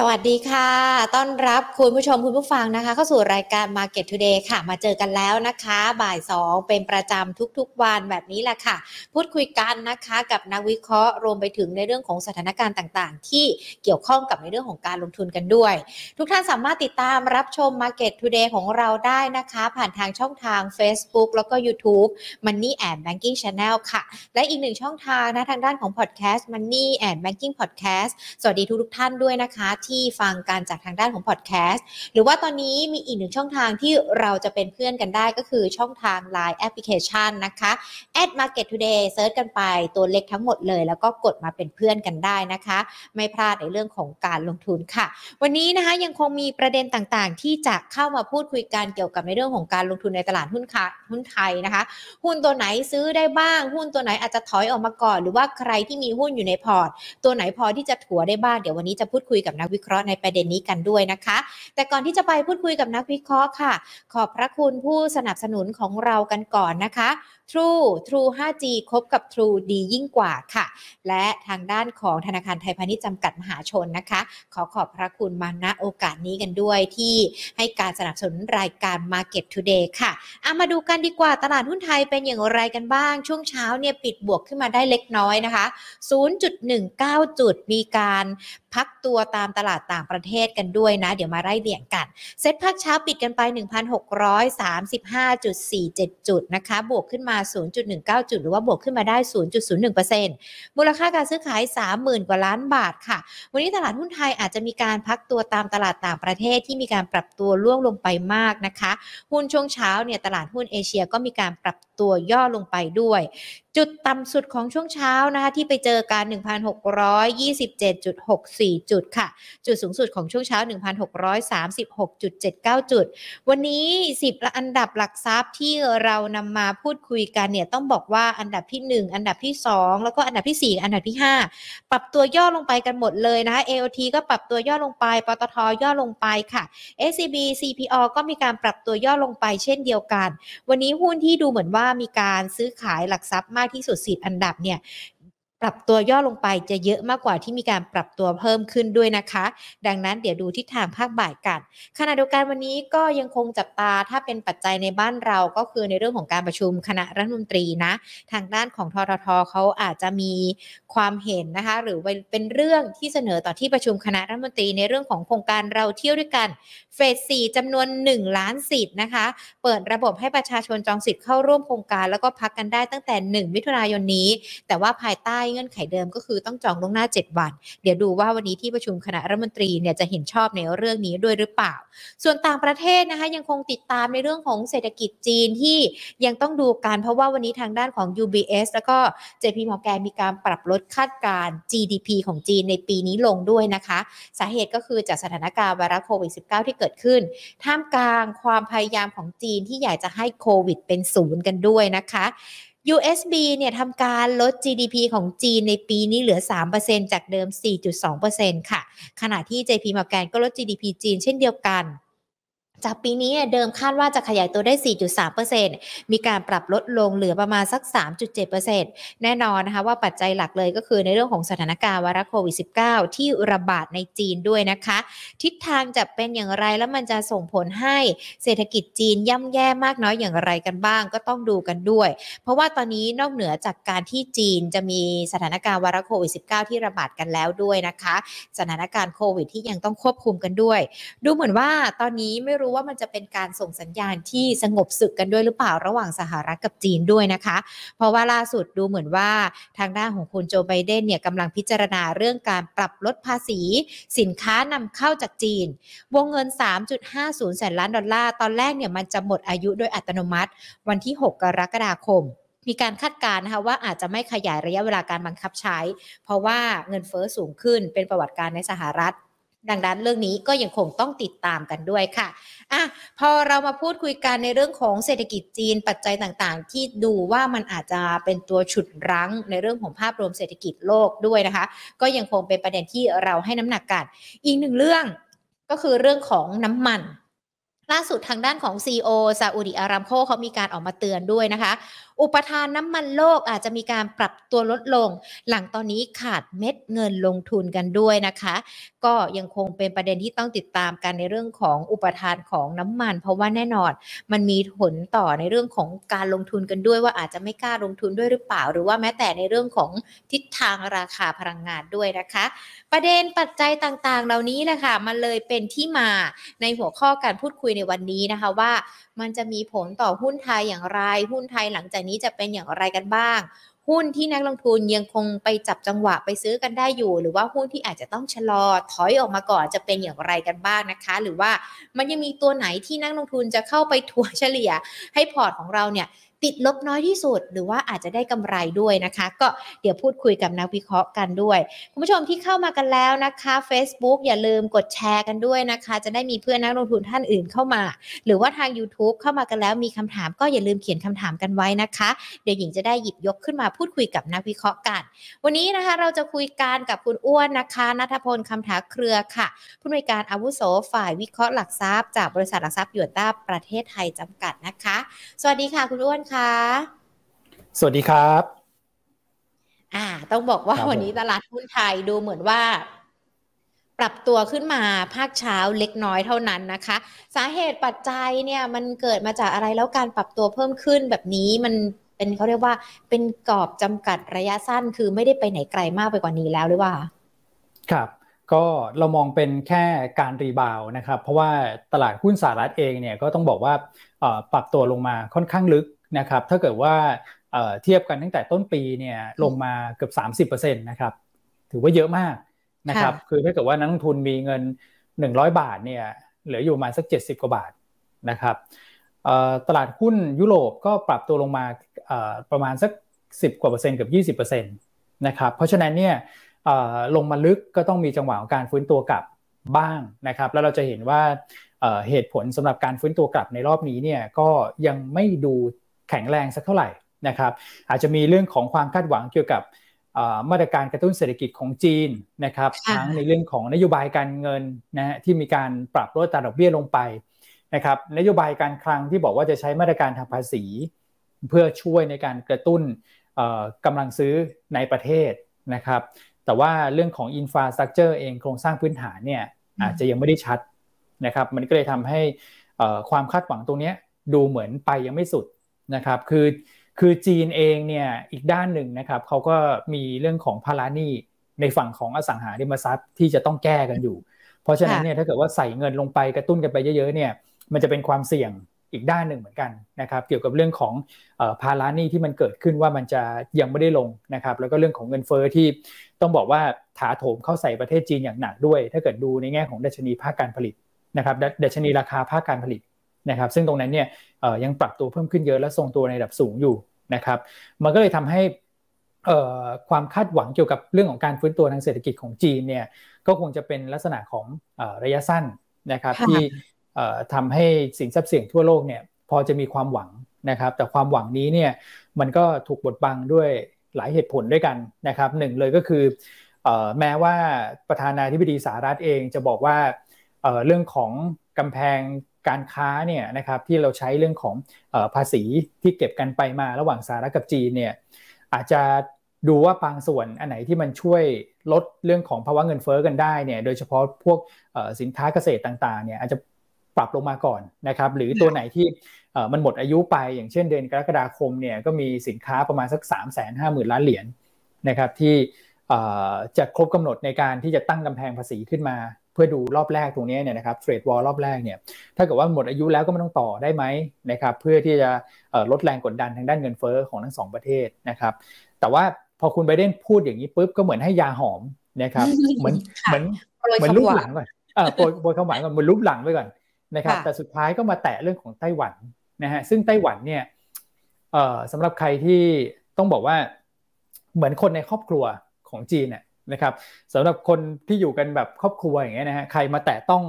สวัสดีค่ะ ต้อนรับคุณผู้ชมคุณผู้ฟังนะคะ เข้าสู่รายการ Market Today ค่ะ มาเจอกันแล้วนะคะ บ่าย 2 เป็นประจำทุกๆวันแบบนี้แหละค่ะ พูดคุยกันนะคะกับนักวิเคราะห์รวมไปถึงในเรื่องของสถานการณ์ต่างๆ ที่เกี่ยวข้องกับในเรื่องของการลงทุนกันด้วย ทุกท่านสามารถติดตามรับชม Market Today ของเราได้นะคะ ผ่านทางช่องทาง Facebook แล้วก็ YouTube Money and Banking Channel ค่ะ และอีกหนึ่งช่องทางนะทางด้านของ Podcast Money and Banking Podcast สวัสดีทุกๆท่านด้วยนะคะที่ฟังรายการจากทางด้านของพอดแคสต์หรือว่าตอนนี้มีอีกหนึ่งช่องทางที่เราจะเป็นเพื่อนกันได้ก็คือช่องทาง Line Application นะคะ at market today search กันไปตัวเล็กทั้งหมดเลย แล้วก็กดมาเป็นเพื่อนกันได้นะคะ ไม่พลาดในเรื่องของการลงทุนค่ะ วันนี้นะคะยังคงมีประเด็นต่างๆ ที่จะเข้ามาพูดคุยกันเกี่ยวกับในเรื่องของการลงทุนในตลาดหุ้นค่ะหุ้นไทยนะคะ หุ้นตัวไหนซื้อได้บ้าง หุ้นตัวไหนอาจจะถอยออกมาก่อน หรือว่าใครที่มีหุ้นอยู่ในพอร์ต ตัวไหนพอที่จะถัวได้บ้างเดี๋ยววันนี้จะพูดคุยกับนักวิเคราะห์ในประเด็นนี้กันด้วยนะคะ แต่ก่อนที่จะไปพูดคุยกับนักวิเคราะห์ค่ะ ขอบพระคุณผู้สนับสนุนของเรากันก่อนนะคะ True True 5G คบกับ True ดียิ่งกว่าค่ะ และทางด้านของธนาคารไทยพาณิชย์จำกัดมหาชนนะคะ ขอขอบพระคุณมาณโอกาสนี้กันด้วยที่ให้การสนับสนุนรายการ Market Today ค่ะเอามาดูกันดีกว่าตลาดหุ้นไทยเป็นอย่างไรกันบ้าง ช่วงเช้าเนี่ยปิดบวกขึ้นมาได้เล็กน้อยนะคะ 0.19 จุดมีการพักตัวตามตลาดต่างประเทศกันด้วยนะ เดี๋ยวมาไล่เลี่ยงกันเซ็ตพักเช้าปิดกันไป 1,635.47 จุดนะคะ บวกขึ้นมา0.19 จุด หรือว่าบวกขึ้นมาได้ 0.01%มูลค่าการซื้อขาย 30,000 กว่าล้านบาทค่ะ วันนี้ตลาดหุ้นไทยอาจจะมีการพักตัวตามตลาดต่างประเทศที่มีการปรับตัวล่วงลงไปมากนะคะ หุ้นช่วงเช้าเนี่ยตลาดหุ้นเอเชียก็มีการปรับตัวย่อลงไปด้วย จุดต่ำสุดของช่วงเช้านะคะที่ไปเจอกัน1,627.64 จุดค่ะ จุดสูงสุดของช่วงเช้า 1,636.79 จุด วันนี้ 10 อันดับหลักทรัพย์ที่เรานำมาพูดคุยกันเนี่ยต้องบอกว่าอันดับที่ 1 อันดับที่ 2 แล้วก็อันดับที่ 4 อันดับที่ 5 ปรับตัวย่อลงไปกันหมดเลยนะคะ AOT ก็ปรับตัวย่อลงไป ปตทย่อลงไปค่ะ SCB CPO ก็มีการปรับตัวย่อลงไปเช่นเดียวกัน วันนี้หุ้นที่ดูเหมือนว่ามีการซื้อขายหลักทรัพย์มากที่สุด10อันดับเนี่ย รับตัวย่อลงไปจะเยอะมากกว่าที่มีการปรับตัวเพิ่มขึ้นด้วยนะคะ ดังนั้นเดี๋ยวดูทิศทางภาคบ่ายกันขณะเดียวกันวันนี้ก็ยังคงจับตาถ้าเป็นปัจจัยในบ้านเราก็คือในเรื่องของการประชุมคณะรัฐมนตรีนะ ทางด้านของทททเขาอาจจะมีความเห็นนะคะ หรือเป็นเรื่องที่เสนอต่อที่ประชุมคณะรัฐมนตรีในเรื่องของโครงการเราเที่ยวด้วยกันเฟส4จำนวน 1 ล้านสิทธิ์นะคะ เปิดระบบให้ประชาชนจองสิทธิ์เข้าร่วมโครงการ แล้วก็พักกันได้ตั้งแต่ 1 มิถุนายนนี้ แต่ว่าภายใต้เงื่อนไขเดิมก็คือต้องจองล่วงหน้า 7 วัน เดี๋ยวดูว่าวันนี้ที่ประชุมคณะรัฐมนตรีเนี่ยจะเห็นชอบในเรื่องนี้ด้วยหรือเปล่า ส่วนต่างประเทศนะคะยังคงติดตามในเรื่องของเศรษฐกิจจีนที่ยังต้องดูกันเพราะว่าวันนี้ทางด้านของ UBS แล้วก็ JP Morgan มีการปรับลดคาดการณ์ GDP ของจีนในปีนี้ลงด้วยนะคะ สาเหตุก็คือจากสถานการณ์ไวรัสโควิด -19 ที่เกิดขึ้น ท่ามกลางความพยายามของจีนที่อยากจะให้โควิดเป็นศูนย์กันด้วยนะคะ USB เนี่ยทำการลด GDP ของจีนในปีนี้เหลือ 3%จากเดิม 4.2%ค่ะ ขณะที่ JP Morgan ก็ลด GDP จีนเช่นเดียวกัน จากปีนี้เดิมคาดว่าจะขยายตัวได้ 4.3%มีการปรับลดลงเหลือประมาณสัก 3.7%แน่นอนนะคะว่าปัจจัยหลักเลยก็คือในเรื่องของสถานการณ์ไวรัสโควิด -19 ที่ระบาดในจีนด้วยนะคะ ทิศทางจะเป็นอย่างไรแล้วมันจะส่งผลให้เศรษฐกิจจีนย่ำแย่มากน้อยอย่างไรกันบ้างก็ต้องดูกันด้วย เพราะว่าตอนนี้นอกเหนือจากการที่จีนจะมีสถานการณ์ไวรัสโควิด -19 ที่ระบาดกันแล้วด้วยนะคะ สถานการณ์โควิดที่ยังต้องควบคุมกันด้วย ดูเหมือนว่าตอนนี้ไม่รู้ว่ามันจะเป็นการส่งสัญญาณที่สงบศึกกันด้วยหรือเปล่าระหว่างสหรัฐกับจีนด้วยนะคะ เพราะว่าล่าสุดดูเหมือนว่าทางด้านของคุณโจไบเดนเนี่ยกำลังพิจารณาเรื่องการปรับลดภาษี สินค้านำเข้าจากจีน วงเงิน 3.50 แสนล้านดอลลาร์ตอนแรกเนี่ยมันจะหมดอายุโดยอัตโนมัติ วันที่ 6 กรกฎาคมมีการคาดการณ์นะคะว่าอาจจะไม่ขยายระยะเวลาการบังคับใช้ เพราะว่าเงินเฟอ้อสูงขึ้นเป็นประวัติการในสหรัฐ ดังนั้นเรื่องนี้ก็ยังคงต้องติดตามกันด้วยค่ะอะพอเรามาพูดคุยกันในเรื่องของเศรษฐกิจจีนปัจจัยต่างๆ ที่ดูว่ามันอาจจะเป็นตัวฉุดรั้งในเรื่องของภาพรวมเศรษฐกิจโลกด้วยนะคะ ก็ยังคงเป็นประเด็นที่เราให้น้ำหนักกัน อีกหนึ่งเรื่องก็คือเรื่องของน้ำมันล่าสุดทางด้านของ CEO ซาอุดิอารามโคเขามีการออกมาเตือนด้วยนะคะ อุปทานน้ำมันโลกอาจจะมีการปรับตัวลดลง หลังตอนนี้ขาดเม็ดเงินลงทุนกันด้วยนะคะ ก็ยังคงเป็นประเด็นที่ต้องติดตามกันในเรื่องของอุปทานของน้ำมัน เพราะว่าแน่นอนมันมีผลต่อในเรื่องของการลงทุนกันด้วยว่าอาจจะไม่กล้าลงทุนด้วยหรือเปล่า หรือว่าแม้แต่ในเรื่องของทิศทางราคาพลังงานด้วยนะคะ ประเด็นปัจจัยต่างๆ เหล่านี้นะค่ะมันเลยเป็นที่มาในหัวข้อการพูดคุยในวันนี้นะคะว่า มันจะมีผลต่อหุ้นไทยอย่างไรหุ้นไทยหลังจากนี้จะเป็นอย่างไรกันบ้าง หุ้นที่นักลงทุนยังคงไปจับจังหวะไปซื้อกันได้อยู่ หรือว่าหุ้นที่อาจจะต้องชะลอถอยออกมาก่อนจะเป็นอย่างไรกันบ้างนะคะ หรือว่ามันยังมีตัวไหนที่นักลงทุนจะเข้าไปถัวเฉลี่ย ให้พอร์ตของเราเนี่ย ติดลบน้อยที่สุด หรือว่าอาจจะได้กำไรด้วยนะคะ ก็เดี๋ยวพูดคุยกับนักวิเคราะห์กันด้วย คุณผู้ชมที่เข้ามากันแล้วนะคะ Facebook อย่าลืมกดแชร์กันด้วยนะคะ จะได้มีเพื่อนนักลงทุนท่านอื่นเข้ามา หรือว่าทาง YouTube เข้ามากันแล้วมีคำถามก็อย่าลืมเขียนคำถามกันไว้นะคะ เดี๋ยวหญิงจะได้หยิบยกขึ้นมาพูดคุยกับนักวิเคราะห์กัน วันนี้นะคะเราจะคุยกันกับคุณอ้วนนะคะนัทพลคำถาเครือค่ะ ผู้อำนวยการอาวุโสฝ่ายวิเคราะห์หลักทรัพย์จากบริษัทหลักทรัพย์ยวนต้าประเทศไทยจำกัดนะคะ สวัสดีค่ะคุณอ้วนค่ะสวัสดีครับ อ่า ต้องบอกว่าครับผมวันนี้ตลาดหุ้นไทยดูเหมือนว่า ปรับตัวขึ้นมาภาคเช้าเล็กน้อยเท่านั้นนะคะ สาเหตุปัจจัยเนี่ยมันเกิดมาจากอะไรแล้วการปรับตัวเพิ่มขึ้นแบบนี้มันเป็นเขาเรียกว่า เป็นกรอบจำกัดระยะสั้นคือไม่ได้ไปไหนไกลมากไปกว่านี้แล้วหรือว่าครับก็เรามองเป็นแค่การ rebound นะครับ เพราะว่าตลาดหุ้นสหรัฐเองเนี่ยก็ต้องบอกว่าเอ่อปรับตัวลงมาค่อนข้างลึก นะครับถ้าเกิดว่าเอ่อเทียบกันตั้งแต่ต้นปีเนี่ยลงมาเกือบ30%นะครับถือว่าเยอะมากนะครับค่ะคือถ้าเกิดว่านักลงทุนมีเงิน 100 บาทเนี่ยเหลืออยู่ประมาณสัก 70 กว่าบาทนะครับเอ่อตลาดหุ้นยุโรปก็ปรับตัวลงมาเอ่อประมาณสัก 10 กว่าเปอร์เซ็นต์เกับ 20%นะครับเพราะฉะนั้นเนี่ยเอ่อลงมาลึกก็ต้องมีจังหวะของการฟื้นตัวกลับบ้างนะครับแล้วเราจะเห็นว่าเอ่อเหตุผลสำหรับการฟื้นตัวกลับในรอบนี้เนี่ยก็ยังไม่ดู แข็งแรงสักเท่าไหร่นะครับ อาจจะมีเรื่องของความคาดหวังเกี่ยวกับเอ่อมาตรการกระตุ้นเศรษฐกิจของจีนนะครับค่ะทั้งในเรื่องของนโยบายการเงินนะฮะที่มีการปรับลดอัตราดอกเบี้ยลงไปนะครับนโยบายการคลังที่บอกว่าจะใช้มาตรการทางภาษี เพื่อช่วยในการกระตุ้นเอ่อกำลังซื้อในประเทศนะครับ แต่ว่าเรื่องของ infrastructure เองโครงสร้างพื้นฐานเนี่ยอืมอาจจะยังไม่ได้ชัดนะครับ มันก็เลยทำให้เอ่อความคาดหวังตรงเนี้ยดูเหมือนไปยังไม่สุด นะครับคือคือจีนเองเนี่ยอีกด้านหนึ่งนะครับเขาก็มีเรื่องของภาระหนี้ในฝั่งของอสังหาริมทรัพย์ที่จะต้องแก้กันอยู่ เพราะฉะนั้นเนี่ยถ้าเกิดว่าใส่เงินลงไปกระตุ้นกันไปเยอะๆเนี่ยมันจะเป็นความเสี่ยงอีกด้านหนึ่งเหมือนกันนะครับเกี่ยวกับเรื่องของเอ่อภาระหนี้ที่มันเกิดขึ้นว่ามันจะยังไม่ได้ลงนะครับแล้วก็เรื่องของเงินเฟ้อที่ต้องบอกว่าถาโถมเข้าใส่ประเทศจีนอย่างหนักด้วย ถ้าเกิดดูในแง่ของดัชนีภาคการผลิตนะครับดัดัชนีราคาภาคการผลิต นะครับซึ่งตรงนั้นเนี่ยเอ่อยังปรับตัวเพิ่มขึ้นเยอะและทรงตัวในระดับสูงอยู่นะครับมันก็เลยทำให้เอ่อความคาดหวังเกี่ยวกับเรื่องของการฟื้นตัวทางเศรษฐกิจของจีนเนี่ยก็คงจะเป็นลักษณะของเอ่อระยะสั้นนะครับค่ะที่เอ่อทำให้สินทรัพย์เสี่ยงทั่วโลกเนี่ยพอจะมีความหวังนะครับแต่ความหวังนี้เนี่ยมันก็ถูกบดบังด้วยหลายเหตุผลด้วยกันนะครับหนึ่งเลยก็คือเอ่อแม้ว่าประธานาธิบดีสหรัฐเองจะบอกว่าเอ่อเรื่องของกำแพง การค้าเนี่ยนะครับที่เราใช้เรื่องของออภาษีที่เก็บกันไปมาระหว่างสหรัฐกับจีนเนี่ยอาจจะดูว่าบางส่วนอันไหนที่มันช่วยลดเรื่องของภาวะเงินเฟ้อกันได้เนี่ยโดยเฉพาะพวกสินค้าเกษตรต่างๆเนี่ยอาจจะปรับลงมาก่อนนะครับหรือตัวไหนที่มันหมดอายุไปอย่างเช่นเดือนกรกฎาคมเนี่ยก็มีสินค้าประมาณสัก 3 5 0 0 0 0 ล้านเหรียญนะครับที่จะครบกำหนดในการที่จะตั้งกำแพงภาษีขึ้นมา เพื่อดูรอบแรกตรงนี้เนี่ยนะครับเทรดวอลรอบแรกเนี่ยถ้าเกิดว่าหมดอายุแล้วก็ไม่ต้องต่อได้ไหมนะครับเพื่อที่จะเอ่อลดแรงกดดันทางด้านเงินเฟ้อของทั้งสองประเทศนะครับแต่ว่าพอคุณไบเดนพูดอย่างนี้ปุ๊บก็เหมือนให้ยาหอมนะครับเหมือนค่ะเหมือนโปรยเหมือนคำรูปหวัหลังก่อนเออโปรยโปรยคำหวังก่อนเหมือนรูปหลังไว้ก่อนนะครับค่ะแต่สุดท้ายก็มาแตะเรื่องของไต้หวันนะฮะซึ่งไต้หวันเนี่ยเอ่อสำหรับใครที่ต้องบอกว่าเหมือนคนในครอบครัวของจีนเนี่ย นะครับสำหรับคนที่อยู่กันแบบครอบครัวอย่างเงี้ยนะฮะใครมาแตะต้อง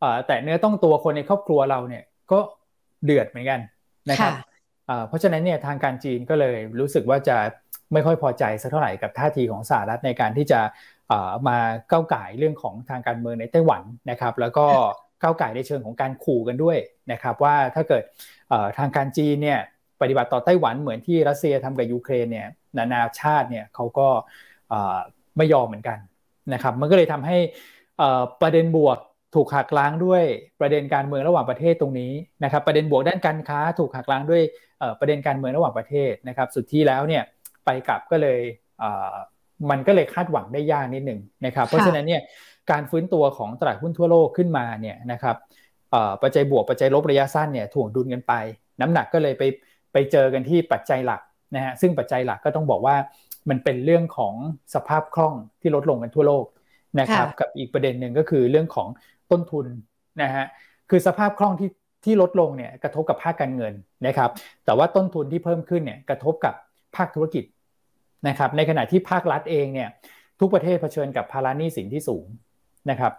เอ่อแตะเนื้อต้องตัวคนในครอบครัวเราเนี่ยก็เดือดเหมือนกันนะครับค่ะเอ่อเพราะฉะนั้นเนี่ยทางการจีนก็เลยรู้สึกว่าจะไม่ค่อยพอใจสักเท่าไหร่กับท่าทีของสหรัฐในการที่จะเอ่อมาก้าวไก่ายเรื่องของทางการเมืองในไต้หวันนะครับ แล้วก็ก้าวไก่ายในเชิงของการขู่กันด้วยนะครับว่าถ้าเกิดเอ่อทางการจีนเนี่ยปฏิบัติต่อไต้หวันเหมือนที่รัสเซียทำกับยูเครนเนี่ยนานาชาติเนี่ยเขาก็ ไม่ยอมเหมือนกันนะครับ มันก็เลยทำให้ประเด็นบวกถูกหักล้างด้วยประเด็นการเมืองระหว่างประเทศตรงนี้นะครับ ประเด็นบวกด้านการค้าถูกหักล้างด้วยประเด็นการเมืองระหว่างประเทศนะครับ สุดที่แล้วเนี่ยไปกลับก็เลยมันก็เลยคาดหวังได้ยากนิดหนึ่งนะครับ เพราะฉะนั้นเนี่ยการฟื้นตัวของตลาดหุ้นทั่วโลกขึ้นมาเนี่ยนะครับปัจจัยบวกปัจจัยลบระยะสั้นเนี่ยถ่วงดุลกันไป น้ำหนักก็เลยไปไปเจอกันที่ปัจจัยหลักนะฮะซึ่งปัจจัยหลักก็ต้องบอกว่า มันเป็นเรื่องของสภาพคล่องที่ลดลงกันทั่วโลกนะครับ กับอีกประเด็นหนึ่งก็คือเรื่องของต้นทุนนะฮะคือสภาพคล่องที่ที่ลดลงเนี่ยกระทบกับภาคการเงินนะครับ แต่ว่าต้นทุนที่เพิ่มขึ้นเนี่ยกระทบกับภาคธุรกิจนะครับ ในขณะที่ภาครัฐเองเนี่ยทุกประเทศเผชิญกับภาระหนี้สินที่สูงนะครับ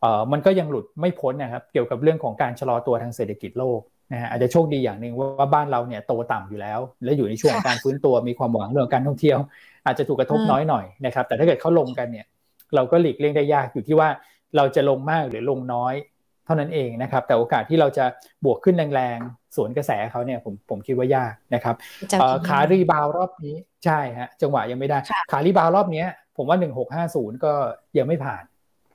เอ่อมันก็ยังหลุดไม่พ้นนะครับ เกี่ยวกับเรื่องของการชะลอตัวทางเศรษฐกิจโลก นะฮะอาจจะโชคดีอย่างหนึ่งว่าบ้านเราเนี่ยโตต่ำอยู่แล้ว และอยู่ในช่วงการฟื้นตัวมีความหวังเรื่องการท่องเที่ยว อาจจะถูกกระทบน้อยหน่อยนะครับ แต่ถ้าเกิดเขาลงกันเนี่ย เราก็หลีกเลี่ยงได้ยากอยู่ที่ว่าเราจะลงมากหรือลงน้อย เท่านั้นเองนะครับ แต่โอกาสที่เราจะบวกขึ้นแรงๆสวนกระแสเขาเนี่ยผมผมคิดว่ายากนะครับขารีบาวรอบนี้ใช่ฮะจังหวะยังไม่ได้ ขารีบาวรอบนี้ผมว่า 1650 ก็ยังไม่ผ่าน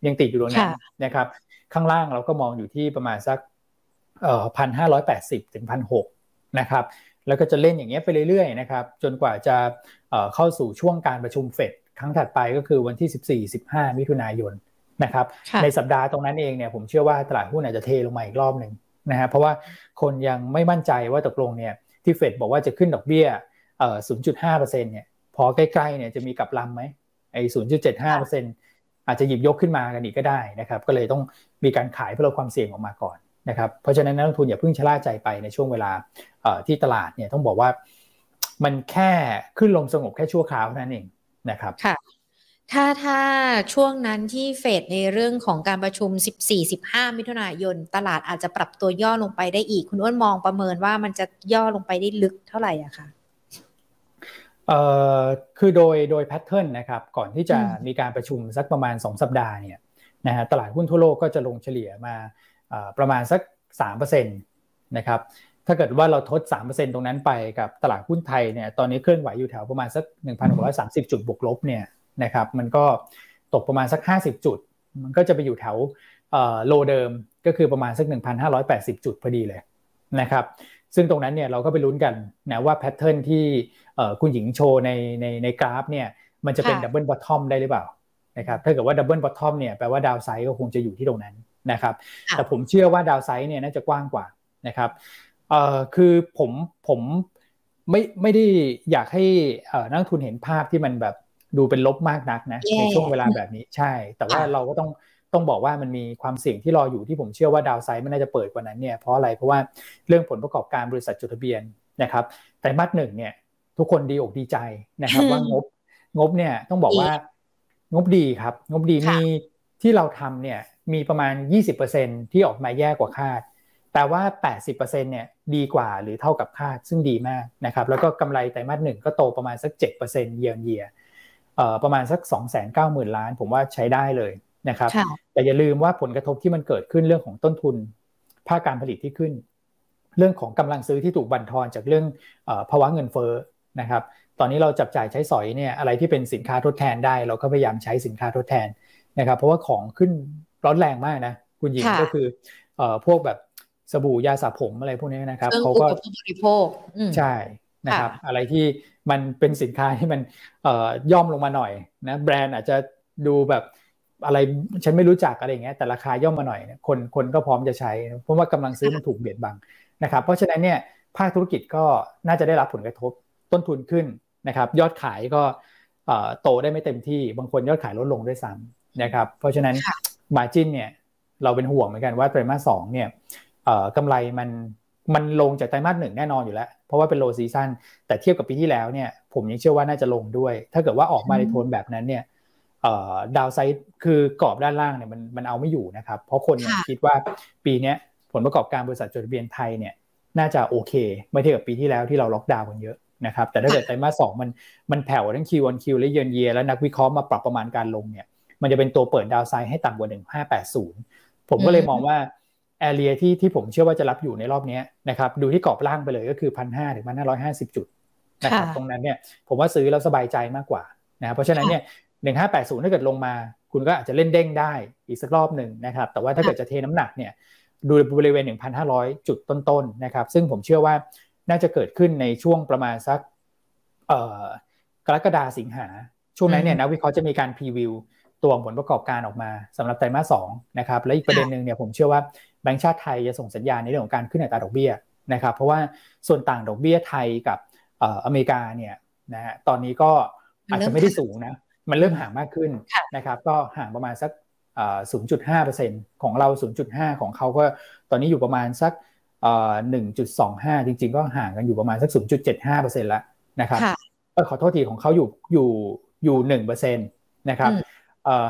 ยังติดอยู่ตรงนั้นนะครับ ข้างล่างเราก็มองอยู่ที่ประมาณสักเอ่อ พันห้าร้อยแปดสิบถึงพันหกนะครับแล้วก็จะเล่นอย่างเงี้ยไปเรื่อยๆนะครับจนกว่าจะเอ่อเข้าสู่ช่วงการประชุมเฟดครั้งถัดไปก็คือวันที่ 14 15 มิถุนายนนะครับในสัปดาห์ตรงนั้นเองเนี่ยผมเชื่อว่าตลาดหุ้นอาจจะเทลงมาอีกรอบหนึ่งนะฮะเพราะว่าคนยังไม่มั่นใจว่าตกลงเนี่ยที่เฟดบอกว่าจะขึ้นดอกเบี้ยเอ่อ0.5%เนี่ยพอใกล้ๆเนี่ยจะมีกับลำไหมไอ้0.75%อาจจะหยิบยกขึ้นมากันอีกก็ได้นะครับก็เลยต้องมีการขายเพื่อลดความเสี่ยงออกมาก่อน นะครับเพราะฉะนั้นนักลงทุนอย่าเพิ่งชะล่าใจไปในช่วงเวลาที่ตลาดเนี่ยต้องบอกว่ามันแค่ขึ้นลงสงบแค่ชั่วคราวนั่นเองนะครับค่ะถ้าถ้าช่วงนั้นที่เฟดในเรื่องของการประชุม 14-15 มิถุนายน ตลาดอาจจะปรับตัวย่อลงไปได้อีก คุณอ้นมองประเมินว่ามันจะย่อลงไปได้ลึกเท่าไหร่อะคะเอ่อคือโดยโดยแพทเทิร์นนะครับ ก่อนที่จะมีการประชุมสักประมาณ 2 สัปดาห์เนี่ยนะฮะตลาดหุ้นทั่วโลกก็จะลงเฉลี่ยมา ประมาณสัก 3%นะครับถ้าเกิดว่าเราทด 3%ตรงนั้นไปกับตลาดหุ้นไทยเนี่ยตอนนี้เคลื่อนไหวอยู่แถวประมาณสัก 1,630 จุดบวกลบเนี่ยนะครับมันก็ตกประมาณสัก 50 จุด มันก็จะไปอยู่แถวlow เดิมก็คือประมาณสัก 1,580 จุดพอดีเลยนะครับซึ่งตรงนั้นเนี่ยเราก็ไปลุ้นกันนะว่า pattern ที่คุณหญิงโชว์ในในในกราฟเนี่ยมันจะเป็น double bottom ได้หรือเปล่านะครับถ้าเกิดว่า double bottom เนี่ยแปลว่า downside ก็คงจะอยู่ที่ตรงนั้น นะครับ แต่ผมเชื่อว่า downside เนี่ยน่าจะกว้างกว่านะครับเอ่อคือผมผมไม่ไม่ได้อยากให้นักทุนเห็นภาพที่มันแบบดูเป็นลบมากนักนะในช่วงเวลาแบบนี้ใช่ แต่ว่าเราก็ต้องต้องบอกว่ามันมีความเสี่ยงที่รออยู่ที่ผมเชื่อว่าดาวไซด์ไม่น่าจะเปิดกว่านั้นเนี่ยเพราะอะไรเพราะว่าเรื่องผลประกอบการบริษัทจดทะเบียนนะครับแต่มัดหนึ่งเนี่ยทุกคนดีอกดีใจนะครับว่างบงบเนี่ยต้องบอกว่างบดีครับ งบดีมี ที่เราทำเนี่ยมีประมาณ 20%ที่ออกมาแย่กว่าคาด แต่ว่า 80%เนี่ยดีกว่าหรือเท่ากับคาดซึ่งดีมากนะครับแล้วก็กำไรไตรมาสหนึ่งก็โตประมาณสัก7%เยียร์เยียประมาณสัก 2 9 0 0 0 0 ล้าน ผมว่าใช้ได้เลยนะครับแต่อย่าลืมว่าผลกระทบที่มันเกิดขึ้นเรื่องของต้นทุนภาคการผลิตที่ขึ้น เรื่องของกำลังซื้อที่ถูกบั่นทอนจากเรื่องภาวะเงินเฟ้อนะครับ ตอนนี้เราจับจ่ายใช้สอยเนี่ยอะไรที่เป็นสินค้าทดแทนได้ เราก็พยายามใช้สินค้าทดแทน นะครับเพราะว่าของขึ้นร้อนแรงมากนะคุณหญิงก็คือเอ่อพวกแบบสบู่ยาสระผมอะไรพวกนี้นะครับเขาก็บริโภคใช่นะครับ อะไรที่มันเป็นสินค้าที่มันเอ่อย่อมลงมาหน่อยนะแบรนด์อาจจะดูแบบอะไรฉันไม่รู้จักอะไรอย่างเงี้ยแต่ราคาย่อมมาหน่อยคนคนก็พร้อมจะใช้ เพราะว่ากำลังซื้อมันถูกเบียดบังนะครับ เพราะฉะนั้นเนี่ยภาคธุรกิจก็น่าจะได้รับผลกระทบต้นทุนขึ้นนะครับ ยอดขายก็โตได้ไม่เต็มที่บางคนยอดขายลดลงด้วยซ้ำ นะครับเพราะฉะนั้นมาจินเนี่ยเราเป็นห่วงเหมือนกันว่าไตรมาสสองเนี่ยกำไรมันมันลงจากไตรมาสหนึ่งแน่นอนอยู่แล้ว เพราะว่าเป็น low season แต่เทียบกับปีที่แล้วเนี่ยผมยังเชื่อว่าน่าจะลงด้วย ถ้าเกิดว่าออกมาในโทนแบบนั้นเนี่ย downside คือกรอบด้านล่างเนี่ยมันมันเอาไม่อยู่นะครับ เพราะคนคิดว่าปีนี้ผลประกอบการบริษัทจดทะเบียนไทยเนี่ยน่าจะโอเคเมื่อเทียบกับปีที่แล้วที่เราล็อกดาวน์กันเยอะนะครับแต่ถ้าเกิดไตรมาสสองมันมันแผ่วทั้ง Q on Q และ year on year แล้วนักวิเคราะห์มาปรับประมาณการลงเนี่ย มันจะเป็นตัวเปิด downside ให้ต่ำกว่า 1580 ผมก็เลยมองว่าแอเรียที่ที่ผมเชื่อว่าจะรับอยู่ในรอบนี้นะครับดูที่กรอบล่างไปเลยก็คือพันห้าถึงพันห้าร้อยห้าสิบจุดนะครับตรงนั้นเนี่ยผมว่าซื้อแล้วสบายใจมากกว่านะเพราะฉะนั้นเนี่ยหนึ่งห้าแปดศูนย์ถ้าเกิดลงมา คุณก็อาจจะเล่นเด้งได้อีกสักรอบหนึ่งนะครับแต่ว่าถ้าเกิดจะเทน้ำหนักเนี่ยดูบริเวณ 1,500 จุดต้นๆนะครับซึ่งผมเชื่อว่าน่าจะเกิดขึ้นในช่วงประมาณสักกรกฎาสิงหาช่วงนั้นเนี่ยนักวิเคราะห์จะมีการพรีวิว ตัวผลประกอบการออกมาสำหรับไตรมาสสองนะครับและอีกประเด็นหนึ่งเนี่ยผมเชื่อว่าแบงก์ชาติไทยจะส่งสัญญาณในเรื่องของการขึ้นอัตราดอกเบี้ยนะครับเพราะว่าส่วนต่างดอกเบี้ยไทยกับอเมริกาเนี่ยนะฮะตอนนี้ก็อาจจะไม่ได้สูงนะมันเริ่มห่างมากขึ้นนะครับก็ห่างประมาณสัก 0.5%ของเรา 0.5 ของเขาก็ตอนนี้อยู่ประมาณสัก 1.25 จริง ๆ ก็ห่างกันอยู่ประมาณสัก 0.75%แล้วนะครับขอโทษทีของเขาอยู่อยู่อยู่1%นะครับ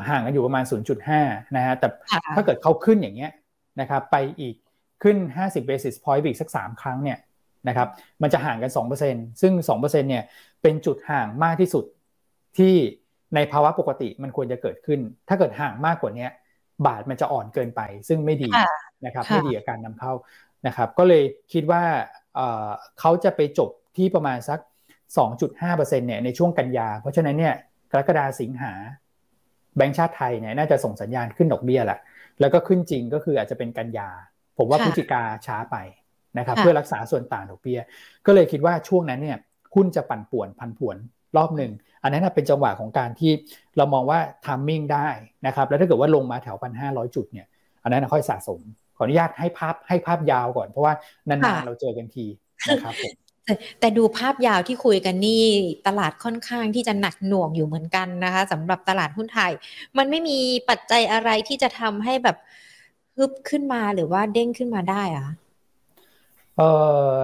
ห่างกันอยู่ประมาณ 0.5 นะฮะ แต่ถ้าเกิดเขาขึ้นอย่างเงี้ยนะครับ ไปอีกขึ้น 50 basis point อีกสัก 3 ครั้งเนี่ยนะครับ มันจะห่างกัน 2%ซึ่ง 2%เนี่ย เป็นจุดห่างมากที่สุดที่ในภาวะปกติมันควรจะเกิดขึ้น ถ้าเกิดห่างมากกว่านี้บาทมันจะอ่อนเกินไป ซึ่งไม่ดีนะครับ ไม่ดีกับการนำเข้านะครับ ก็เลยคิดว่าเขาจะไปจบที่ประมาณสัก 2.5%เนี่ย ในช่วงกันยา เพราะฉะนั้นเนี่ย กรกฎาสิงหา แบงก์ชาติไทยเนี่ยน่าจะส่งสัญญาณขึ้นดอกเบี้ยแหละ แล้วก็ขึ้นจริงก็คืออาจจะเป็นกันยา ผมว่าพฤศจิกาช้าไปนะครับเพื่อรักษาส่วนต่างดอกเบี้ย ก็เลยคิดว่าช่วงนั้นเนี่ยหุ้นจะปั่นป่วนพันป่วนรอบหนึ่ง อันนั้นเป็นจังหวะของการที่เรามองว่าทามมิ่งได้นะครับแล้วถ้าเกิดว่าลงมาแถวพันห้าร้อยจุดเนี่ยอันนั้นค่อยสะสม ขออนุญาตให้ภาพให้ภาพยาวก่อน เพราะว่านานๆเราเจอกันทีนะครับผม แต่ดูภาพยาวที่คุยกันนี่ตลาดค่อนข้างที่จะหนักหน่วงอยู่เหมือนกันนะคะสำหรับตลาดหุ้นไทย มันไม่มีปัจจัยอะไรที่จะทำให้แบบฮึบขึ้นมาหรือว่าเด้งขึ้นมาได้อะเออ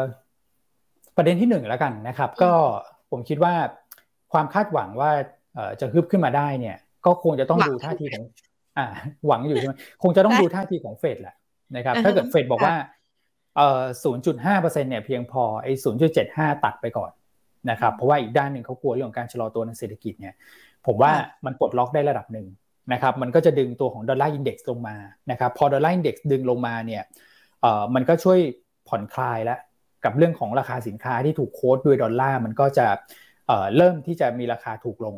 ประเด็นที่หนึ่งแล้วกันนะครับ ก็ผมคิดว่าความคาดหวังว่าจะฮึบขึ้นมาได้เนี่ย ก็คงจะต้องดูท่าทีของอ่าหวังอยู่ใช่ไหมคงจะต้องดูท่าทีของเฟดแหละนะครับ ถ้าเกิดเฟดบอกว่า เอ่อ0.5%เนี่ยเพียงพอไอ้0.75 ตัดไปก่อนนะครับเพราะว่าอีกด้านหนึ่งเขากลัวเรื่องของการชะลอตัวในเศรษฐกิจเนี่ยผมว่ามันปลดล็อกได้ระดับหนึ่งนะครับมันก็จะดึงตัวของ Dollar Index ลงมานะครับพอ Dollar Index ดึงลงมาเนี่ยเอ่อมันก็ช่วยผ่อนคลายแล้วกับเรื่องของราคาสินค้าที่ถูก quote ด้วยดอลลาร์มันก็จะเริ่มที่จะมีราคาถูกลง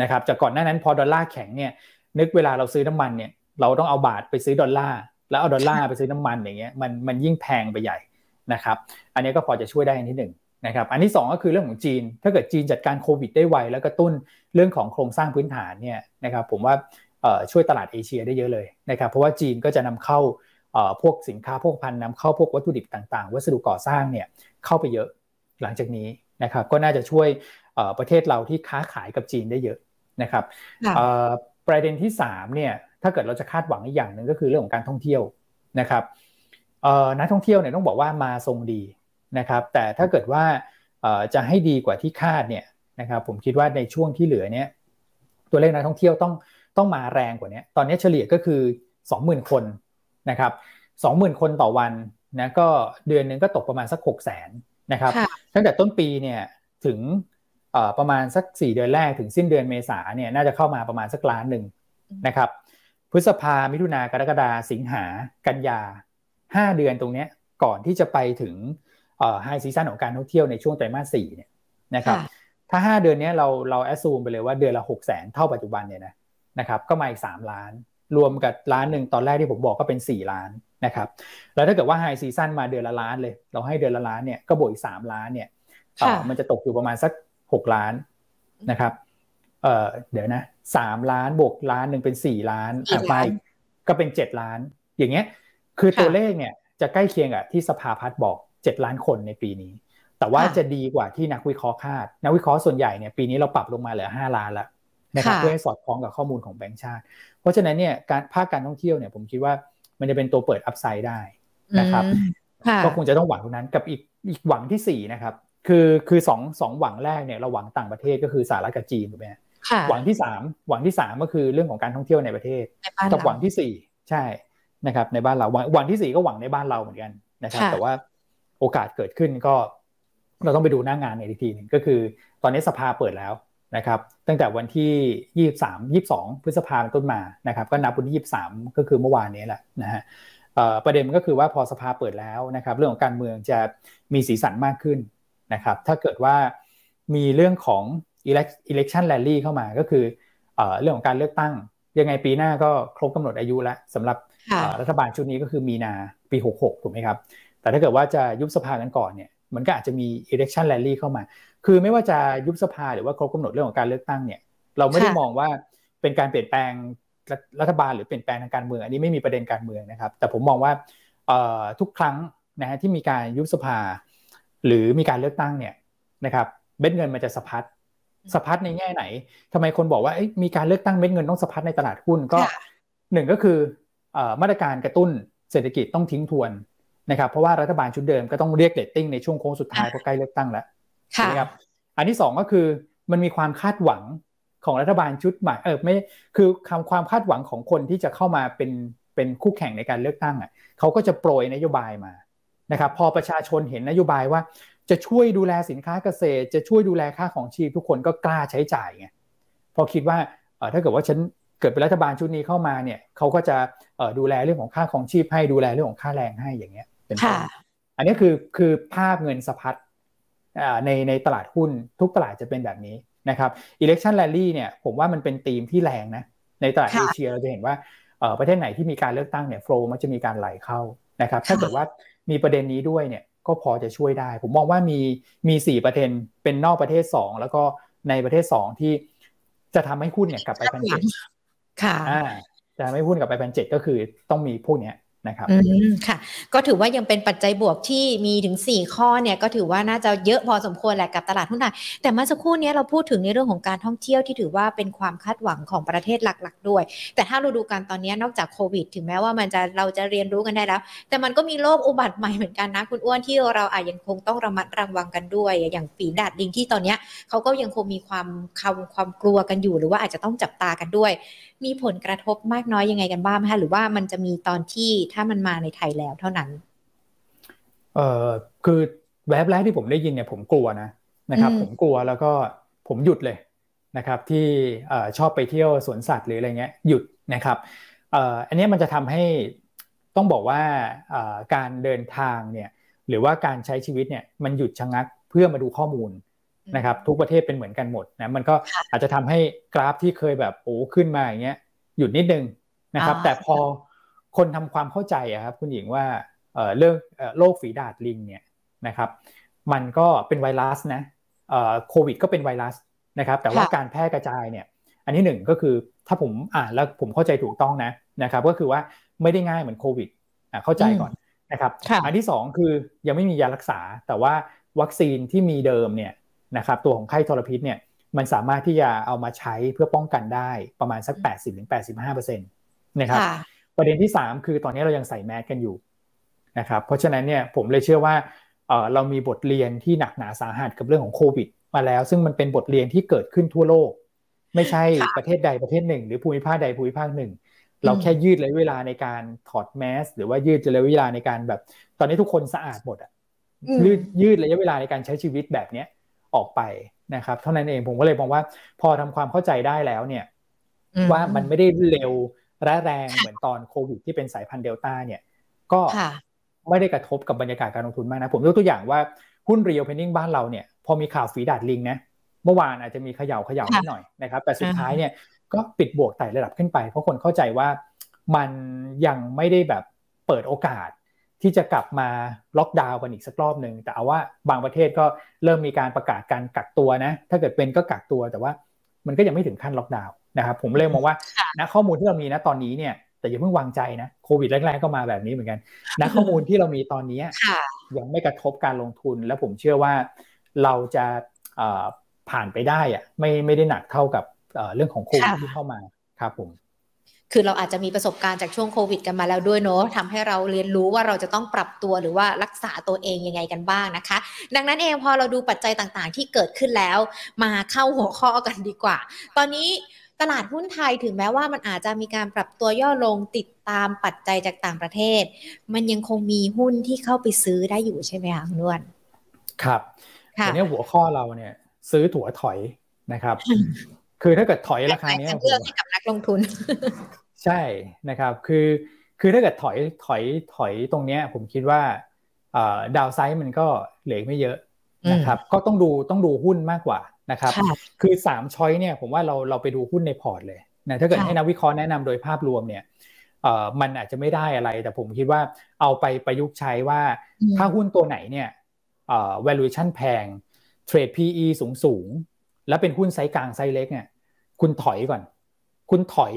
นะครับจากก่อนหน้านั้นพอดอลลาร์แข็งเนี่ยนึกเวลาเราซื้อน้ำมันเนี่ยเราต้องเอาบาทไปซื้อดอลลาร์ แล้วเอาดอลลาร์ไปซื้อน้ำมันอย่างเงี้ยมันมันยิ่งแพงไปใหญ่นะครับ อันนี้ก็พอจะช่วยได้อันที่หนึ่งนะครับ อันที่ 2 ก็คือเรื่องของจีน ถ้าเกิดจีนจัดการโควิดได้ไวแล้วก็ตุ้นเรื่องของโครงสร้างพื้นฐานเนี่ยนะครับ ผมว่าช่วยตลาดเอเชียได้เยอะเลยนะครับ เพราะว่าจีนก็จะนำเข้าพวกสินค้าพวกพันนำเข้าพวกวัตถุดิบต่างๆ วัสดุก่อสร้างเนี่ยเข้าไปเยอะหลังจากนี้นะครับ ก็น่าจะช่วยประเทศเราที่ค้าขายกับจีนได้เยอะนะครับประเด็นที่3เนี่ย ถ้าเกิดเราจะคาดหวังอีกอย่างหนึ่งก็คือเรื่องของการท่องเที่ยวนะครับนักท่องเที่ยวเนี่ยต้องบอกว่ามาทรงดีนะครับ แต่ถ้าเกิดว่าจะให้ดีกว่าที่คาดเนี่ยนะครับผมคิดว่าในช่วงที่เหลือเนี่ยตัวเลขนักท่องเที่ยวต้องต้องมาแรงกว่านี้ตอนนี้เฉลี่ยก็คือ 20,000 คนนะครับ20,000 คนต่อวันนะก็เดือนนึงก็ตกประมาณสัก 6 0 0 0 0นนะครับตั้งแต่ต้นปีเนี่ยถึงประมาณสัก 4 เดือนแรกถึงสิ้นเดือนเมษาเนี่ยน่าจะเข้ามาประมาณสักล้านหนึ่งนะครับ พฤษภามิถุนากรกฎาสิงหากันยา5เดือนตรงนี้ก่อนที่จะไปถึง high season ของการท่องเที่ยวในช่วงไตรมาส4เนี่ยนะครับถ้า5เดือนนี้เราเรา assume ไปเลยว่าเดือนละ6 0 0 0 0 0เท่าปัจจุบันเนี่ยนะนะครับก็มาอีก3ล้าน รวมกับล้านหนึ่งตอนแรกที่ผมบอกก็เป็น4ล้านนะครับแล้วถ้าเกิดว่าไฮซีซันมาเดือนละล้านเลย เราให้เดือนละล้านเนี่ยก็บวกอีก3ล้านเนี่ยมันจะตกอยู่ประมาณสักหกล้านนะครับ เอ่อเดี๋ยวนะสามล้านบวกล้านหนึ่งเป็นสี่ล้านอะไปก็เป็นเจ็ดล้าน อย่างเงี้ย คือตัวเลขเนี่ยจะใกล้เคียงกับที่สภาพัฒน์บอกเจ็ดล้านคนในปีนี้ แต่ว่าจะดีกว่าที่นักวิเคราะห์คาด นักวิเคราะห์ส่วนใหญ่เนี่ยปีนี้เราปรับลงมาเหลือห้าล้านแล้วนะครับเพื่อให้สอดคล้องกับข้อมูลของแบงก์ชาติ เพราะฉะนั้นเนี่ยการภาคการท่องเที่ยวเนี่ยผมคิดว่ามันจะเป็นตัวเปิดอัพไซด์ได้นะครับก็คงจะต้องหวังตรงนั้นกับอีกอีกหวังที่สี่นะครับ คือคือสองสองหวังแรกเนี่ยเราหวังต่างประเทศก็คือสหรัฐกับจีนถูกไหม หวังที่สามหวังที่สามก็คือเรื่องของการท่องเที่ยวในประเทศกับหวังที่สี่ใช่นะครับ ในบ้านเราหวังหวังที่สี่ก็หวังในบ้านเราเหมือนกันนะครับ แต่ว่าโอกาสเกิดขึ้นก็ เราต้องไปดูหน้างานอีกทีหนึ่งก็คือ ตอนนี้สภาเปิดแล้วนะครับ ตั้งแต่วันที่ยี่สามยี่สองพฤษภาเป็นต้นมานะครับ ก็นับวันที่ยี่สามก็คือเมื่อวานนี้แหละนะฮะประเด็นก็คือว่าพอสภาเปิดแล้วนะครับ เรื่องของการเมืองจะมีสีสันมากขึ้นนะครับ ถ้าเกิดว่ามีเรื่องของ election rally เข้ามาก็คือเรื่องของการเลือกตั้ง ยังไงปีหน้าก็ครบกำหนดอายุแล้วสำหรับรัฐบาลชุดนี้ก็คือมีนาปี 66 ถูกไหมครับ แต่ถ้าเกิดว่าจะยุบสภากันก่อนเนี่ยมันก็อาจจะมี election rally เข้ามา คือไม่ว่าจะยุบสภาหรือว่าครบกำหนดเรื่องของการเลือกตั้งเนี่ยเราไม่ได้มองว่าเป็นการเปลี่ยนแปลงรัฐบาลหรือเปลี่ยนแปลงทางการเมือง อันนี้ไม่มีประเด็นการเมืองนะครับ แต่ผมมองว่าทุกครั้งนะฮะที่มีการยุบสภา หรือมีการเลือกตั้งเนี่ยนะครับเม็ดเงินมันจะสะพัด สะพัดในแง่ไหนทำไมคนบอกว่ามีการเลือกตั้งเม็ดเงินต้องสะพัดในตลาดหุ้นก็หนึ่งก็คือมาตรการกระตุ้นเศรษฐกิจต้องทิ้งทวนนะครับเพราะว่ารัฐบาลชุดเดิมก็ต้องเรียกเรตติ้งในช่วงโค้งสุดท้ายเพราะใกล้เลือกตั้งแล้วใช่ไหมครับอันที่สองก็คือมันมีความคาดหวังของรัฐบาลชุดใหม่เออไม่คือคำความคาดหวังของคนที่จะเข้ามาเป็นเป็นคู่แข่งในการเลือกตั้งอะเขาก็จะโปรยนโยบายมานะครับพอประชาชนเห็นนโยบายว่า จะช่วยดูแลสินค้าเกษตร จะช่วยดูแลค่าครองชีพทุกคนก็กล้าใช้จ่ายไงพอคิดว่าถ้าเกิดว่าฉันเกิดเป็นรัฐบาลชุดนี้เข้ามาเนี่ยเขาก็จะดูแลเรื่องของค่าของชีพให้ดูแลเรื่องของค่าแรงให้อย่างเงี้ยเป็นต้นอันนี้คือคือภาพเงินสะพัดในในตลาดหุ้นทุกตลาดจะเป็นแบบนี้นะครับ election rally เนี่ยผมว่ามันเป็นธีมที่แรงนะในตลาดเอเชียเราจะเห็นว่าประเทศไหนที่มีการเลือกตั้งเนี่ยโฟล์มันจะมีการไหลเข้านะครับ ถ้าเกิดว่ามีประเด็นนี้ด้วยเนี่ย ก็พอจะช่วยได้ ผมมองว่ามีมีสี่ประเด็นเป็นนอกประเทศสองแล้วก็ในประเทศสองที่จะทำให้หุ้นเนี่ยกลับไปพันเจ็ดค่ะจะไม่หุ้นกลับไปพันเจ็ดก็คือต้องมีพวกเนี้ย นะครับอืมค่ะ ก็ถือว่ายังเป็นปัจจัยบวกที่มีถึง 4 ข้อเนี่ยก็ถือว่าน่าจะเยอะพอสมควรแหละกับตลาดหุ้นไทยแต่เมื่อสักครู่นี้เราพูดถึงในเรื่องของการท่องเที่ยวที่ถือว่าเป็นความคาดหวังของประเทศหลักๆ ด้วย แต่ถ้าเราดูการตอนนี้นอกจากโควิด ถึงแม้ว่ามันจะเราจะเรียนรู้กันได้แล้ว แต่มันก็มีโรคอุบัติใหม่เหมือนกันนะคุณอ้วนที่เราอาจยังคงต้องระมัดระวังกันด้วย อย่างฝีดาดลิงที่ตอนนี้เขาก็ยังคงมีความความความกลัวกันอยู่ หรือว่าอาจจะต้องจับตากันด้วย มีผลกระทบมากน้อยยังไงกันบ้างไหมคะหรือว่ามันจะมีตอนที่ถ้ามันมาในไทยแล้วเท่านั้น เอ่อคือแวบแรกที่ผมได้ยินเนี่ยผมกลัวนะนะครับ ผมกลัวแล้วก็ผมหยุดเลยนะครับ ที่ชอบไปเที่ยวสวนสัตว์หรืออะไรเงี้ยหยุดนะครับอันนี้มันจะทำให้ต้องบอกว่าการเดินทางเนี่ยหรือว่าการใช้ชีวิตเนี่ยมันหยุดชะงักเพื่อมาดูข้อมูล นะครับทุกประเทศเป็นเหมือนกันหมดนะมันก็อาจจะทำให้กราฟที่เคยแบบโอ้ขึ้นมาอย่างเงี้ยหยุดนิดนึงนะครับ แต่พอคนทำความเข้าใจอะครับคุณหญิงว่าเรื่องโรคฝีดาดลิงเนี่ยนะครับมันก็เป็นไวรัสนะโควิดก็เป็นไวรัสนะครับ แต่ว่าการแพร่กระจายเนี่ย อันที่หนึ่งก็คือถ้าผมอ่านแล้วผมเข้าใจถูกต้องนะนะครับ ก็คือว่าไม่ได้ง่ายเหมือนโควิดเข้าใจก่อนนะครับ อันที่สองคือยังไม่มียารักษา แต่ว่าวัคซีนที่มีเดิมเนี่ย นะครับตัวของไข้ทรพิษเนี่ยมันสามารถที่จะเอามาใช้เพื่อป้องกันได้ประมาณสัก 80-85%นะครับประเด็นที่ 3 คือตอนนี้เรายังใส่แมสกันอยู่นะครับเพราะฉะนั้นเนี่ยผมเลยเชื่อว่าเรามีบทเรียนที่หนักหนาสาหัสกับเรื่องของโควิด มาแล้ว ซึ่งมันเป็นบทเรียนที่เกิดขึ้นทั่วโลก ไม่ใช่ประเทศใดประเทศหนึ่ง หรือภูมิภาคใดภูมิภาคหนึ่ง เราแค่ยืดระยะเวลาในการถอดแมสหรือว่ายืดระยะเวลาในการแบบ ตอนนี้ทุกคนสะอาดหมดอะยืดยืดระยะเวลาในการใช้ชีวิตแบบเนี้ย ออกไปนะครับ เท่านั้นเองผมก็เลยมองว่าพอทำความเข้าใจได้แล้วเนี่ยว่ามันไม่ได้เร็วและแรงเหมือนตอนโควิดที่เป็นสายพันธุ์เดลต้าเนี่ยก็ไม่ได้กระทบกับบรรยากาศการลงทุนมากนะ ผมยกตัวอย่างว่าหุ้น reopening บ้านเราเนี่ยพอมีข่าวฝีดาษลิงนะเมื่อวานอาจจะมีเขย่าเขย่านิดหน่อยนะครับแต่สุดท้ายเนี่ยก็ปิดบวกไต่ระดับขึ้นไป เพราะคนเข้าใจว่ามันยังไม่ได้แบบเปิดโอกาส ที่จะกลับมาล็อกดาวน์กันอีกสักรอบหนึ่งแต่เอาว่าบางประเทศก็เริ่มมีการประกาศการกักตัวนะ ถ้าเกิดเป็นก็กักตัวแต่ว่ามันก็ยังไม่ถึงขั้นล็อกดาวน์นะครับผมเลยมองว่าณข้อมูลที่เรามีนะตอนนี้เนี่ยแต่อย่าเพิ่งวางใจนะโควิดแรกๆก็มาแบบนี้เหมือนกันณข้อมูลที่เรามีตอนนี้ยังไม่กระทบการลงทุน และผมเชื่อว่าเราจะผ่านไปได้อะไม่ไม่ได้หนักเท่ากับเรื่องของโควิดที่เข้ามาครับผม คือเราอาจจะมีประสบการณ์จากช่วงโควิดกันมาแล้วด้วยเนาะทำให้เราเรียนรู้ว่าเราจะต้องปรับตัวหรือว่ารักษาตัวเองยังไงกันบ้างนะคะ ดังนั้นเองพอเราดูปัจจัยต่างๆ ที่เกิดขึ้นแล้ว มาเข้าหัวข้อกันดีกว่า ตอนนี้ตลาดหุ้นไทยถึงแม้ว่ามันอาจจะมีการปรับตัวย่อลงติดตามปัจจัยจากต่างประเทศ มันยังคงมีหุ้นที่เข้าไปซื้อได้อยู่ใช่ไหมคะคุณนวลครับอันนี้หัวข้อเราเนี่ย ซื้อถั่วถอยนะครับ คือถ้าเกิดถอยราคานี้เพื่อให้กับนักลงทุน ใช่นะครับ คือคือถ้าเกิดถอยถอยถอยตรงเนี้ย ผมคิดว่าdownside มันก็เหลือไม่เยอะนะครับ ก็ต้องดูต้องดูหุ้นมากกว่านะครับ คือสาม choice เนี่ยผมว่าเราเราไปดูหุ้นในพอร์ตเลยนะถ้าเกิดให้นักวิเคราะห์แนะนำโดยภาพรวมเนี่ยเอ่อมันอาจจะไม่ได้อะไร แต่ผมคิดว่าเอาไปประยุกต์ใช้ว่าถ้าหุ้นตัวไหนเนี่ยเอ่อ valuation แพง trade PE สูงสูง แล้วเป็นหุ้นไซส์กลางไซส์เล็กเนี่ยคุณถอยก่อน คุณถอย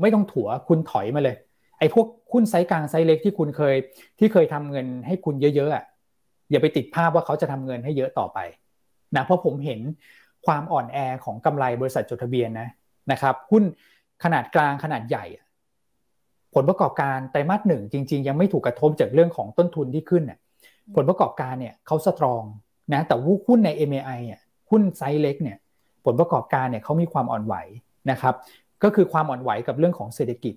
ไม่ต้องถัว คุณถอยมาเลย ไอ้พวกหุ้นไซส์กลางไซส์เล็กที่คุณเคย ที่เคยทำเงินให้คุณเยอะๆอะอย่าไปติดภาพว่าเขาจะทำเงินให้เยอะต่อไปนะเพราะผมเห็นความอ่อนแอของกำไรบริษัทจดทะเบียนนะนะครับหุ้นขนาดกลางขนาดใหญ่ ผลประกอบการไตรมาสหนึ่งจริง ๆ ยังไม่ถูกกระทบจากเรื่องของต้นทุนที่ขึ้นเนี่ยผลประกอบการเนี่ยเขา strong นะแต่หุ้นใน MAI เนี่ยหุ้นไซส์เล็กเนี่ย ผลประกอบการเนี่ยเขามีความอ่อนไหวนะครับ ก็คือความอ่อนไหวกับเรื่องของเศรษฐกิจ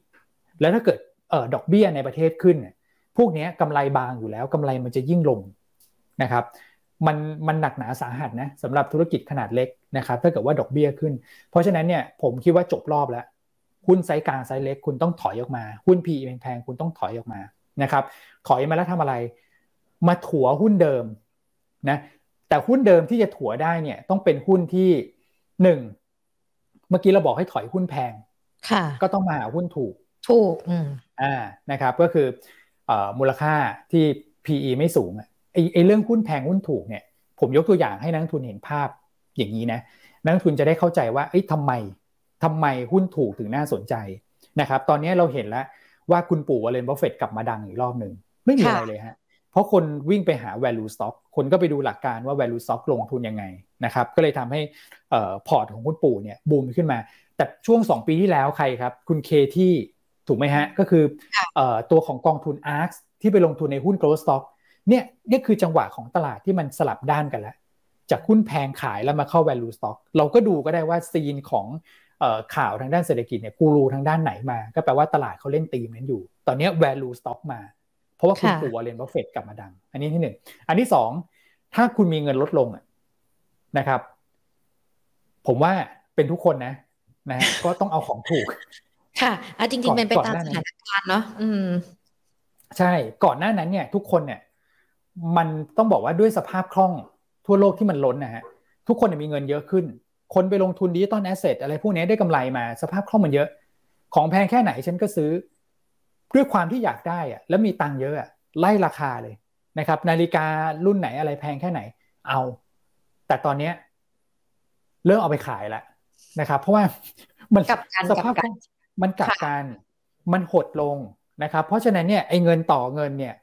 แล้วถ้าเกิดออดอกเบี้ยในประเทศขึ้นเนี่ยพวกนี้กำไรบางอยู่แล้วกำไรมันจะยิ่งลงนะครับมันมันหนักหนาสาหัสนะสำหรับธุรกิจขนาดเล็กนะครับถ้าเกิดว่าดอกเบี้ยขึ้น เพราะฉะนั้นเนี่ยผมคิดว่าจบรอบแล้วหุ้นไซส์กลางไซส์เล็กคุณต้องถอยออกมาหุ้น PE แพงๆคุณต้องถอยออกมานะครับถอยมาแล้วทำอะไร มาถัวหุ้นเดิมนะแต่หุ้นเดิมที่จะถัวได้เนี่ยต้องเป็นหุ้นที่ หนึ่งเมื่อกี้เราบอกให้ถอยหุ้นแพง ค่ะ ก็ต้องมาหาหุ้นถูก ถูก อืมอ่านะครับ ก็คือเอ่อมูลค่าที่ PE ไม่สูงอะไอ้ไอ้เรื่องหุ้นแพงหุ้นถูกเนี่ย ผมยกตัวอย่างให้นักทุนเห็นภาพอย่างนี้นะ นักทุนจะได้เข้าใจว่าเอ้ยทำไมทำไมหุ้นถูกถึงน่าสนใจนะครับ ตอนนี้เราเห็นแล้วว่าคุณปู่วอร์เรนบัฟเฟตต์กลับมาดังอีกรอบหนึ่งไม่มีอะไรเลยฮะเพราะคนวิ่งไปหา value stock คนก็ไปดูหลักการว่า value stock ลงทุนยังไง นะครับก็เลยทำให้พอร์ตของคุณปู่เนี่ยบูมขึ้นมา แต่ช่วง 2 ปีที่แล้วใครครับ คุณเคธี่ถูกไหมฮะ ก็คือตัวของกองทุน ARK ที่ไปลงทุนในหุ้น growth stock เนี่ยนี่คือจังหวะของตลาดที่มันสลับด้านกันแล้ว จากหุ้นแพงขายแล้วมาเข้า value stock เราก็ดูก็ได้ว่า scene ของข่าวทางด้านเศรษฐกิจเนี่ยกูรูทางด้านไหนมา ก็แปลว่าตลาดเขาเล่นธีมนั้นอยู่ ตอนนี้ value stock มา เพราะว่าคุณปู่วอร์เรนบัฟเฟตต์กลับมาดัง อันนี้ที่หนึ่งอันที่สองถ้าคุณมีเงินลดลง นะครับ ผมว่าเป็นทุกคนนะนะก็ต้องเอาของถูก ค่ะอะจริงๆเป็นไปตามสถานการณ์เนาะอืม ใช่ก่อนหน้านั้นเนี่ย ทุกคนเนี่ย มันต้องบอกว่าด้วยสภาพคล่องทั่วโลกที่มันล้นนะฮะทุกคนมีเงินเยอะขึ้น คนไปลงทุนดิจิตอลแอสเซทอะไรพวกนี้ได้กำไรมา สภาพคล่องมันเยอะ ของแพงแค่ไหนฉันก็ซื้อ ด้วยความที่อยากได้อะแล้วมีตังค์เยอะอะไล่ราคาเลยนะครับ นาฬิการุ่นไหนอะไรแพงแค่ไหน เอา แต่ตอนเนี้ยเริ่มเอาไปขายแล้วนะครับ เพราะว่ามันสภาพมันกลับกันมันหดลงนะครับ เพราะฉะนั้นเนี่ยไอ้เงินต่อเงินเนี่ย